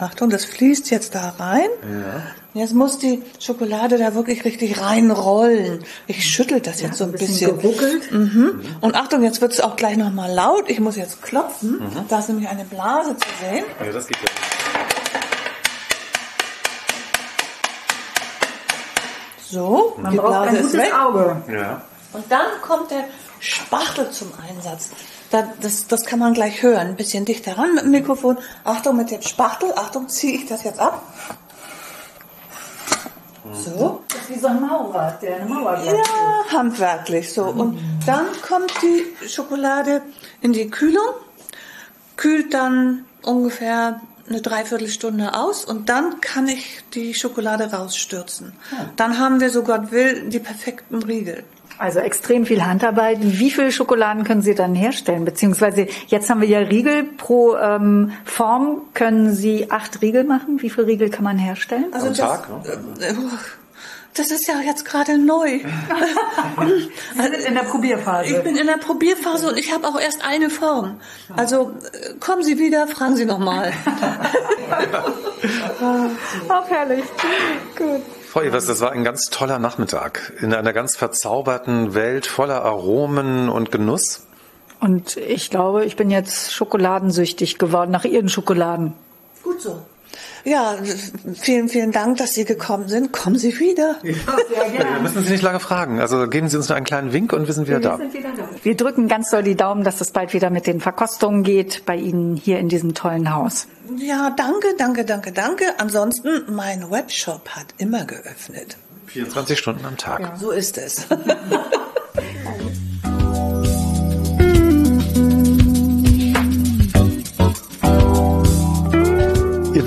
Achtung, das fließt jetzt da rein. Jetzt muss die Schokolade da wirklich richtig reinrollen. Ich schüttel das jetzt so ein bisschen. geruckelt. Mhm. Und Achtung, jetzt wird es auch gleich nochmal laut. Ich muss jetzt klopfen. Mhm. Da ist nämlich eine Blase zu sehen. Ja, das geht ja. So, Man die braucht Blase ein ist gutes weg. Auge. Ja. Und dann kommt der Spachtel zum Einsatz. Da, das, das kann man gleich hören. Ein bisschen dichter ran mit dem Mikrofon. Achtung mit dem Spachtel. Achtung, ziehe ich das jetzt ab. So. Das ist wie so ein Maurer, der eine Mauer. Ja, handwerklich so. Und dann kommt die Schokolade in die Kühlung, kühlt dann ungefähr eine Dreiviertelstunde aus und dann kann ich die Schokolade rausstürzen. Dann haben wir, so Gott will, die perfekten Riegel. Also extrem viel Handarbeit. Wie viele Schokoladen können Sie dann herstellen? Beziehungsweise jetzt haben wir ja Riegel pro ähm, Form. Können Sie acht Riegel machen? Wie viele Riegel kann man herstellen? Also Am das- Tag, Äh, Das ist ja jetzt gerade neu. Sie sind in der Probierphase. Ich bin in der Probierphase und ich habe auch erst eine Form. Also äh, kommen Sie wieder, fragen Sie nochmal. Auch herrlich. Gut. Frau Evers, das war ein ganz toller Nachmittag in einer ganz verzauberten Welt voller Aromen und Genuss. Und ich glaube, ich bin jetzt schokoladensüchtig geworden nach Ihren Schokoladen. Gut so. Ja, vielen, vielen Dank, dass Sie gekommen sind. Kommen Sie wieder. Wir müssen Sie nicht lange fragen. Also geben Sie uns nur einen kleinen Wink und wir sind wieder da. Wir drücken ganz doll die Daumen, dass es bald wieder mit den Verkostungen geht bei Ihnen hier in diesem tollen Haus. Ja, danke, danke, danke, danke. Ansonsten, mein Webshop hat immer geöffnet. 24 Stunden am Tag. So ist es.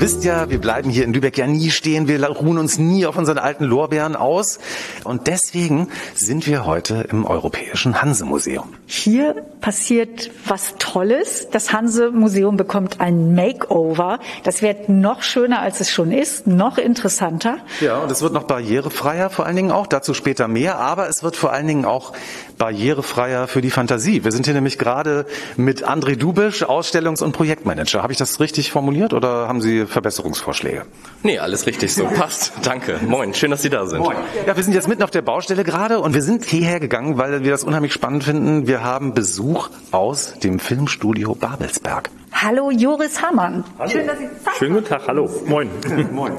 wisst ja, wir bleiben hier in Lübeck ja nie stehen, wir ruhen uns nie auf unseren alten Lorbeeren aus. Und deswegen sind wir heute im Europäischen Hanse-Museum. Hier passiert was Tolles. Das Hanse-Museum bekommt ein Makeover. Das wird noch schöner, als es schon ist, noch interessanter. Ja, und es wird noch barrierefreier vor allen Dingen auch, dazu später mehr, aber es wird vor allen Dingen auch barrierefreier für die Fantasie. Wir sind hier nämlich gerade mit André Dubisch, Ausstellungs- und Projektmanager. Habe ich das richtig formuliert oder haben Sie Verbesserungsvorschläge? Nee, alles richtig so. Passt. Danke. Moin. Schön, dass Sie da sind. Moin. Ja, wir sind jetzt mitten auf der Baustelle gerade und wir sind hierher gegangen, weil wir das unheimlich spannend finden. Wir haben Besuch aus dem Filmstudio Babelsberg. Hallo Joris Hammann. Schön, dass Sie Schönen guten Tag, hallo. Moin. Moin.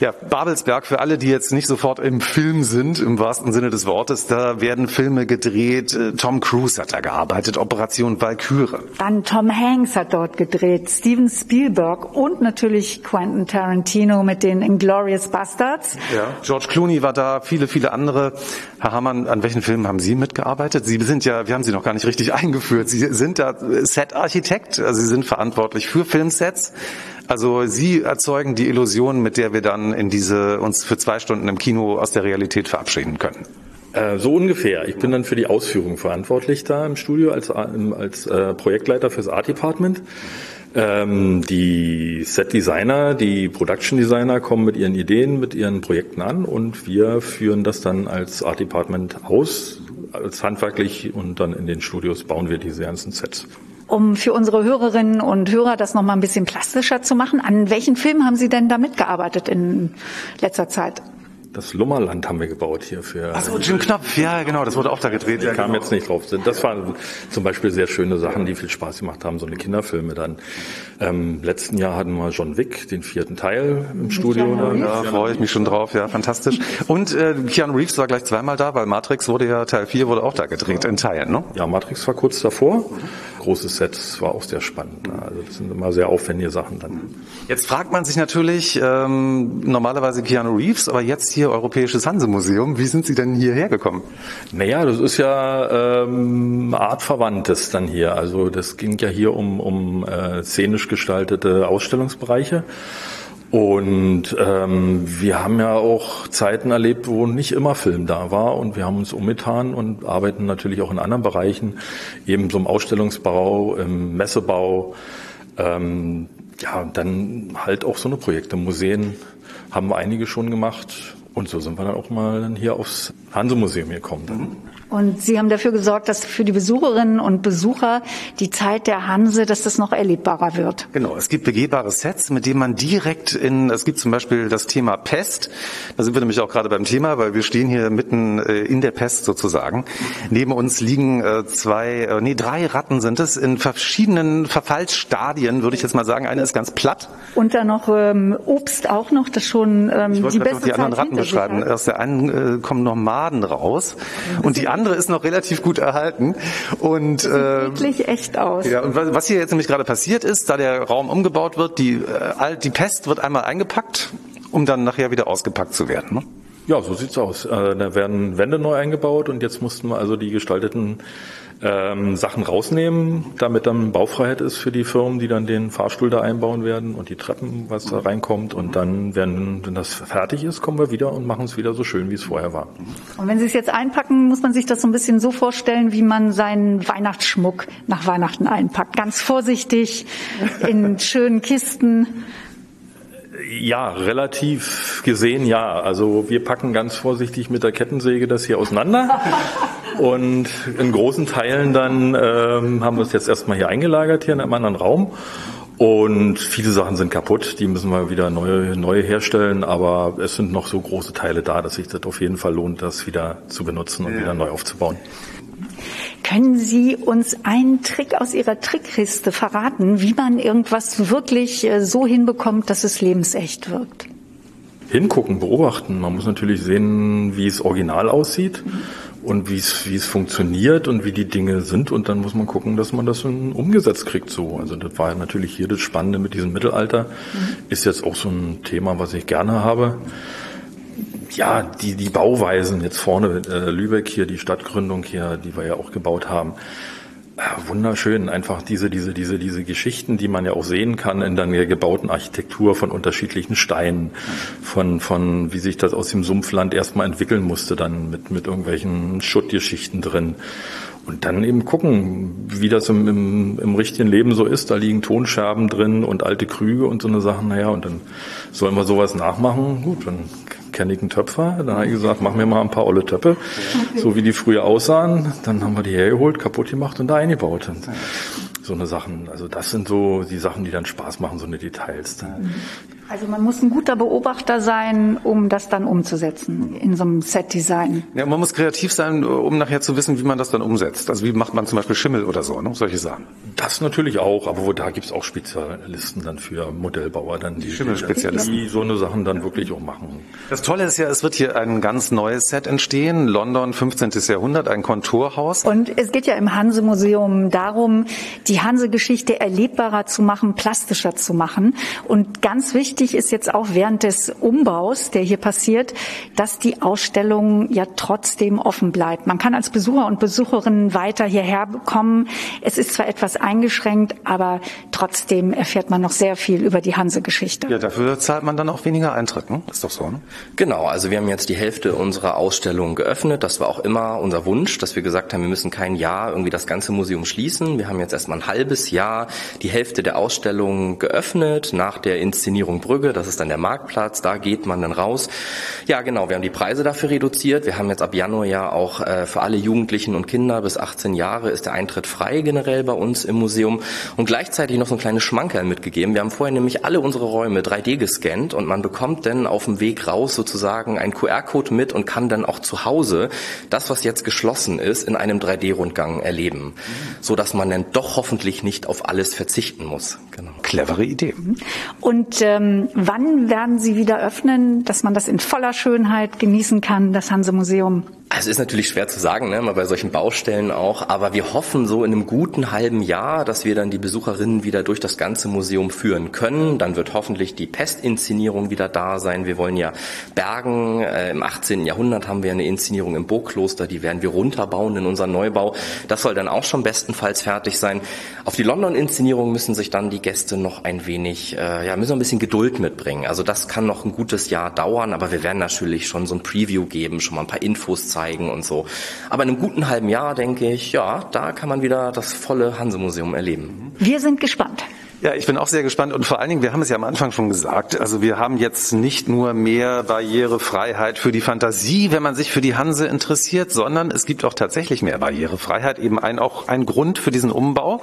Ja, Babelsberg, für alle, die jetzt nicht sofort im Film sind, im wahrsten Sinne des Wortes, da werden Filme gedreht. Äh, Tom Cruise hat da gearbeitet, Operation Valkyrie. Dann Tom Hanks hat dort gedreht, Steven Spielberg und natürlich Quentin Tarantino mit den Inglourious Bastards. Ja. George Clooney war da, viele, viele andere. Herr Hamann, an welchen Filmen haben Sie mitgearbeitet? Sie sind ja, wir haben Sie noch gar nicht richtig eingeführt. Sie sind da Set-Architekt, also Sie sind verantwortlich für Filmsets. Also Sie erzeugen die Illusion, mit der wir dann in diese uns für zwei Stunden im Kino aus der Realität verabschieden können. Äh, So ungefähr. Ich bin dann für die Ausführung verantwortlich da im Studio als, als äh, Projektleiter fürs Art Department. Ähm, die Set-Designer, die Production-Designer kommen mit ihren Ideen, mit ihren Projekten an und wir führen das dann als Art Department aus, als handwerklich und dann in den Studios bauen wir diese ganzen Sets. Um für unsere Hörerinnen und Hörer das noch mal ein bisschen plastischer zu machen, an welchen Filmen haben Sie denn da mitgearbeitet in letzter Zeit? Das Lummerland haben wir gebaut hier für. Ach so, Jim Knopf, ja genau, das wurde auch da gedreht. Ich Ja, kam genau. jetzt nicht drauf. Das waren zum Beispiel sehr schöne Sachen, die viel Spaß gemacht haben, so eine Kinderfilme dann. Ähm, letzten Jahr hatten wir John Wick, den vierten Teil im Studio. Da. Da freue ich mich schon drauf, ja, fantastisch. Und äh, Keanu Reeves war gleich zweimal da, weil Matrix wurde ja, Teil 4 wurde auch da gedreht, in Teilen, ne? Ja, Matrix war kurz davor. Großes Set, das war auch sehr spannend. ne? Also das sind immer sehr aufwendige Sachen dann. Jetzt fragt man sich natürlich, ähm, normalerweise Keanu Reeves, aber jetzt hier Europäisches Hansemuseum, wie sind Sie denn hierher gekommen? Naja, das ist ja ähm, artverwandtes dann hier. Also das ging ja hier um, um äh, szenisch gestaltete Ausstellungsbereiche. Und ähm, wir haben ja auch Zeiten erlebt, wo nicht immer Film da war und wir haben uns umgetan und arbeiten natürlich auch in anderen Bereichen, eben so im Ausstellungsbau, im Messebau, ähm, ja, dann halt auch so eine Projekte. Museen haben wir einige schon gemacht und so sind wir dann auch mal hier aufs Hanse-Museum gekommen. Dann. Und Sie haben dafür gesorgt, dass für die Besucherinnen und Besucher die Zeit der Hanse, dass das noch erlebbarer wird. Genau, es gibt begehbare Sets, mit denen man direkt in, es gibt zum Beispiel das Thema Pest. Da sind wir nämlich auch gerade beim Thema, weil wir stehen hier mitten äh, in der Pest sozusagen. Neben uns liegen äh, zwei, äh, nee, drei Ratten sind es in verschiedenen Verfallsstadien, würde ich jetzt mal sagen. Eine ist ganz platt. Und dann noch ähm, Obst auch noch, das schon ähm, Ich die wollte gerade beste noch die anderen Ratten beschreiben. Aus der einen äh, kommen noch Maden raus und die andere ist noch relativ gut erhalten. Und äh, Wirklich echt aus. ja, und was was hier jetzt nämlich gerade passiert ist, da der Raum umgebaut wird, die, äh, all- die Pest wird einmal eingepackt, um dann nachher wieder ausgepackt zu werden. Ne? Ja, so sieht's aus. Äh, da werden Wände neu eingebaut und jetzt mussten wir also die gestalteten ähm, Sachen rausnehmen, damit dann Baufreiheit ist für die Firmen, die dann den Fahrstuhl da einbauen werden und die Treppen, was da reinkommt. Und dann, werden, wenn das fertig ist, kommen wir wieder und machen es wieder so schön, wie es vorher war. Und wenn Sie es jetzt einpacken, muss man sich das so ein bisschen so vorstellen, wie man seinen Weihnachtsschmuck nach Weihnachten einpackt. Ganz vorsichtig, in schönen Kisten. Ja, relativ gesehen ja. Also wir packen ganz vorsichtig mit der Kettensäge das hier auseinander. Und in großen Teilen dann ähm, haben wir es jetzt erstmal hier eingelagert, hier in einem anderen Raum. Und viele Sachen sind kaputt, die müssen wir wieder neu, neu herstellen, aber es sind noch so große Teile da, dass sich das auf jeden Fall lohnt, das wieder zu benutzen und wieder neu aufzubauen. Können Sie uns einen Trick aus Ihrer Trickkiste verraten, wie man irgendwas wirklich äh, so hinbekommt, dass es lebensecht wirkt? Hingucken, beobachten. Man muss natürlich sehen, wie es original aussieht und wie es, wie es funktioniert und wie die Dinge sind. Und dann muss man gucken, dass man das umgesetzt kriegt so. Also das war natürlich hier das Spannende mit diesem Mittelalter. Ist jetzt auch so ein Thema, was ich gerne habe. Ja, die, die Bauweisen jetzt vorne, äh, Lübeck hier, die Stadtgründung hier, die wir ja auch gebaut haben. Ja, wunderschön, einfach diese, diese, diese, diese Geschichten, die man ja auch sehen kann in der gebauten Architektur von unterschiedlichen Steinen, von, von wie sich das aus dem Sumpfland erstmal entwickeln musste, dann mit, mit irgendwelchen Schuttgeschichten drin. Und dann eben gucken, wie das im, im, im richtigen Leben so ist. Da liegen Tonscherben drin und alte Krüge und so eine Sachen. Naja, und dann sollen wir sowas nachmachen. Gut, dann kenne ich einen Töpfer. Dann habe ich gesagt, mach mir mal ein paar olle Töpfe, so wie die früher aussahen. Dann haben wir die hergeholt, kaputt gemacht und da eingebaut. Und so eine Sachen. Also das sind so die Sachen, die dann Spaß machen, so eine Details. Also man muss ein guter Beobachter sein, um das dann umzusetzen in so einem Set-Design. Ja, man muss kreativ sein, um nachher zu wissen, wie man das dann umsetzt. Also wie macht man zum Beispiel Schimmel oder so, ne? solche Sachen. Das natürlich auch, aber wo, da gibt's auch Spezialisten dann für Modellbauer, dann die, Schimmelspezialisten. die so eine Sachen dann wirklich auch machen. Das Tolle ist ja, es wird hier ein ganz neues Set entstehen. London, 15. Jahrhundert, ein Konturhaus. Und es geht ja im Hanse-Museum darum, die Hanse-Geschichte erlebbarer zu machen, plastischer zu machen. Und ganz wichtig, ist jetzt auch während des Umbaus, der hier passiert, dass die Ausstellung ja trotzdem offen bleibt. Man kann als Besucher und Besucherin weiter hierher kommen. Es ist zwar etwas eingeschränkt, aber trotzdem erfährt man noch sehr viel über die Hanse-Geschichte. Ja, dafür zahlt man dann auch weniger Eintritt, ne? Ist doch so, ne? Genau, also wir haben jetzt die Hälfte unserer Ausstellung geöffnet. Das war auch immer unser Wunsch, dass wir gesagt haben, wir müssen kein Jahr irgendwie das ganze Museum schließen. Wir haben jetzt erstmal ein halbes Jahr die Hälfte der Ausstellung geöffnet nach der Inszenierung Brügge. Das ist dann der Marktplatz. Da geht man dann raus. Ja, genau. Wir haben die Preise dafür reduziert. Wir haben jetzt ab Januar ja auch äh, für alle Jugendlichen und Kinder bis 18 Jahre ist der Eintritt frei generell bei uns im Museum und gleichzeitig noch so ein kleines Schmankerl mitgegeben. Wir haben vorher nämlich alle unsere Räume 3D gescannt und man bekommt dann auf dem Weg raus sozusagen einen QR-Code mit und kann dann auch zu Hause das, was jetzt geschlossen ist, in einem 3D-Rundgang erleben, so dass man dann doch hoffentlich nicht auf alles verzichten muss. Genau. Clevere Idee. Und ähm, wann werden Sie wieder öffnen, dass man das in voller Schönheit genießen kann, das Hanse-Museum? Also ist natürlich schwer zu sagen, ne, mal bei solchen Baustellen auch, aber wir hoffen so in einem guten halben Jahr, dass wir dann die Besucherinnen wieder durch das ganze Museum führen können. Dann wird hoffentlich die Pestinszenierung wieder da sein. Wir wollen ja Bergen, äh, im 18. Jahrhundert haben wir eine Inszenierung im Burgkloster, die werden wir runterbauen in unseren Neubau. Das soll dann auch schon bestenfalls fertig sein. Auf die London-Inszenierung müssen sich dann die Gäste noch ein wenig, äh, ja, müssen ein bisschen Geduld mitbringen. Also das kann noch ein gutes Jahr dauern, aber wir werden natürlich schon so ein Preview geben, schon mal ein paar Infos zeigen und so. Aber in einem guten halben Jahr denke ich, ja, da kann man wieder das volle Hanse-Museum erleben. Wir sind gespannt. Ja, ich bin auch sehr gespannt und vor allen Dingen, wir haben es ja am Anfang schon gesagt, also wir haben jetzt nicht nur mehr Barrierefreiheit für die Fantasie, wenn man sich für die Hanse interessiert, sondern es gibt auch tatsächlich mehr Barrierefreiheit, eben ein, auch ein Grund für diesen Umbau.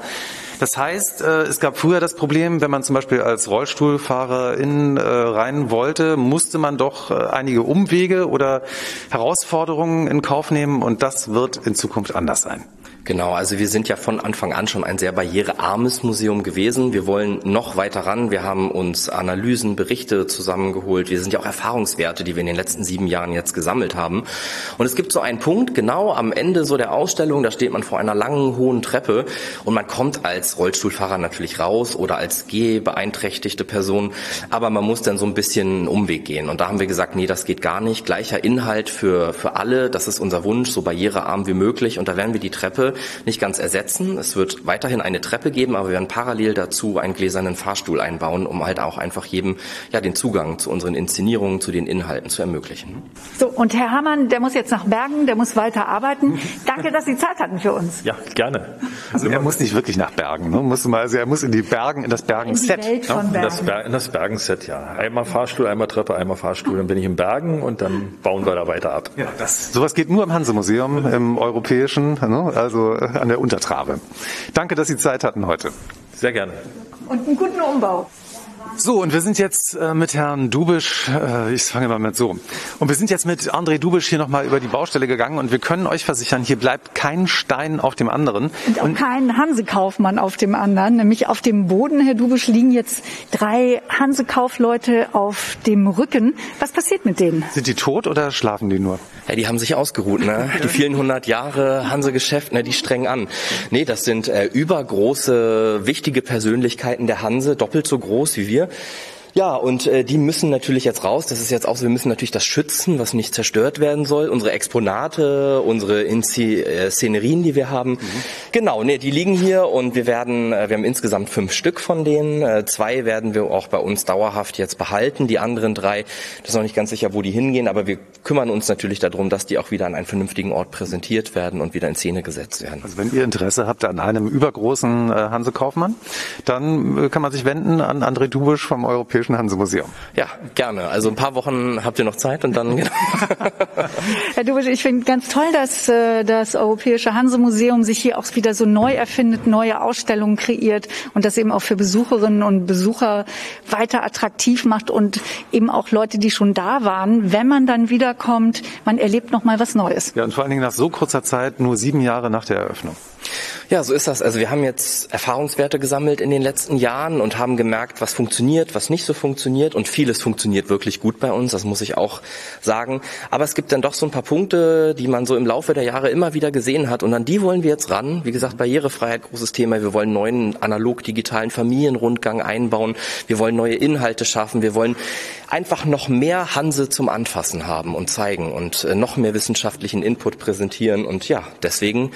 Das heißt, äh, es gab früher das Problem, wenn man zum Beispiel als Rollstuhlfahrerin äh, rein wollte, musste man doch äh, einige Umwege oder Herausforderungen in Kauf nehmen und das wird in Zukunft anders sein. Genau, also wir sind ja von Anfang an schon ein sehr barrierearmes Museum gewesen. Wir wollen noch weiter ran. Wir haben uns Analysen, Berichte zusammengeholt. Wir sind ja auch Erfahrungswerte, die wir in den letzten sieben Jahren jetzt gesammelt haben. Und es gibt so einen Punkt, genau am Ende so der Ausstellung, da steht man vor einer langen, hohen Treppe und man kommt als Rollstuhlfahrer natürlich raus oder als gehbeeinträchtigte Person, aber man muss dann so ein bisschen einen Umweg gehen. Und da haben wir gesagt, nee, das geht gar nicht. Gleicher Inhalt für, für alle, das ist unser Wunsch, so barrierearm wie möglich. Und da werden wir die Treppe nicht ganz ersetzen. Es wird weiterhin eine Treppe geben, aber wir werden parallel dazu einen gläsernen Fahrstuhl einbauen, um halt auch einfach jedem ja den Zugang zu unseren Inszenierungen, zu den Inhalten zu ermöglichen. So, und Herr Hamann, der muss jetzt nach Bergen, der muss weiter arbeiten. Danke, dass Sie Zeit hatten für uns. Ja, gerne. Also er muss nicht wirklich nach Bergen, ne? muss mal, also er muss in die Bergen, in das Bergen-Set. In von In das, Bergen. Ber in das Bergen-Set, ja. Einmal Fahrstuhl, einmal Treppe, einmal Fahrstuhl, dann bin ich in Bergen und dann bauen wir da weiter ab. Ja, das, sowas geht nur im Hanse-Museum, im europäischen, ne? also an der Untertrabe. Danke, dass Sie Zeit hatten heute. Sehr gerne. Und einen guten Umbau. So, und wir sind jetzt äh, mit Herrn Dubisch, äh, ich fange mal mit so. Und wir sind jetzt mit André Dubisch hier nochmal über die Baustelle gegangen und wir können euch versichern, hier bleibt kein Stein auf dem anderen. Und auch kein Hansekaufmann auf dem anderen. Nämlich auf dem Boden, Herr Dubisch, liegen jetzt drei Hansekaufleute auf dem Rücken. Was passiert mit denen? Sind die tot oder schlafen die nur? Ja, die haben sich ausgeruht, ne? Die vielen hundert Jahre Hanse-Geschäft, ne, die strengen an. Nee, das sind äh, übergroße, wichtige Persönlichkeiten der Hanse, doppelt so groß wie wir wir ja, und äh, die müssen natürlich jetzt raus. Das ist jetzt auch so, wir müssen natürlich das schützen, was nicht zerstört werden soll. Unsere Exponate, unsere Inzi äh, Szenerien, die wir haben. Genau, nee, die liegen hier und wir werden, äh, wir haben insgesamt fünf Stück von denen. Äh, zwei werden wir auch bei uns dauerhaft jetzt behalten. Die anderen drei, das ist noch nicht ganz sicher, wo die hingehen, aber wir kümmern uns natürlich darum, dass die auch wieder an einen vernünftigen Ort präsentiert werden und wieder in Szene gesetzt werden. Also wenn ihr Interesse habt an einem übergroßen äh, Hanse Kaufmann, dann äh, kann man sich wenden an André Dubisch vom Europäischen Hanse-Museum. Ja, gerne. Also ein paar Wochen habt ihr noch Zeit und dann. Herr Dubisch, ich finde ganz toll, dass äh, das Europäische Hanse-Museum sich hier auch wieder so neu erfindet, neue Ausstellungen kreiert und das eben auch für Besucherinnen und Besucher weiter attraktiv macht und eben auch Leute, die schon da waren, wenn man dann wiederkommt, man erlebt noch mal was Neues. Ja, und vor allen Dingen nach so kurzer Zeit, nur sieben Jahre nach der Eröffnung. Ja, so ist das. Also wir haben jetzt Erfahrungswerte gesammelt in den letzten Jahren und haben gemerkt, was funktioniert, was nicht so funktioniert und vieles funktioniert wirklich gut bei uns, das muss ich auch sagen. Aber es gibt dann doch so ein paar Punkte, die man so im Laufe der Jahre immer wieder gesehen hat und an die wollen wir jetzt ran. Wie gesagt, Barrierefreiheit, großes Thema. Wir wollen neuen analog-digitalen Familienrundgang einbauen. Wir wollen neue Inhalte schaffen. Wir wollen einfach noch mehr Hanse zum Anfassen haben und zeigen und äh, noch mehr wissenschaftlichen Input präsentieren. Und ja, deswegen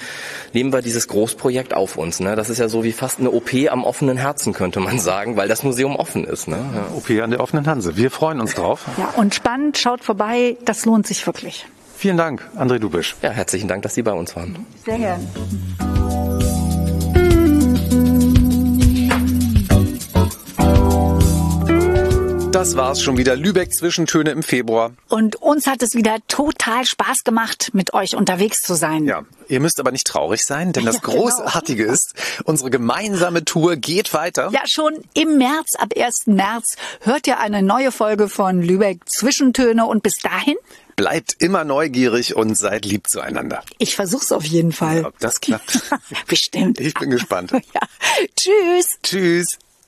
nehmen wir dieses Großprojekt auf uns. Ne? Das ist ja so wie fast eine OP am offenen Herzen, könnte man sagen, weil das Museum offen ist. Ne? Ja. OP an der offenen Hanse. Wir freuen uns drauf. Ja, und spannend, schaut vorbei, das lohnt sich wirklich. Vielen Dank, André Dubisch. Ja, herzlichen Dank, dass Sie bei uns waren. Sehr gern. Das war's schon wieder. Lübeck Zwischentöne im Februar. Und uns hat es wieder total Spaß gemacht, mit euch unterwegs zu sein. Ja, ihr müsst aber nicht traurig sein, denn das Ja, genau. Großartige ist, unsere gemeinsame Tour geht weiter. Ja, schon im März, ab 1. März, hört ihr eine neue Folge von Lübeck Zwischentöne und bis dahin, Bleibt immer neugierig und seid lieb zueinander. ich versuch's auf jeden Fall. Ob das klappt? Bestimmt. Ich bin gespannt. Tschüss. Tschüss.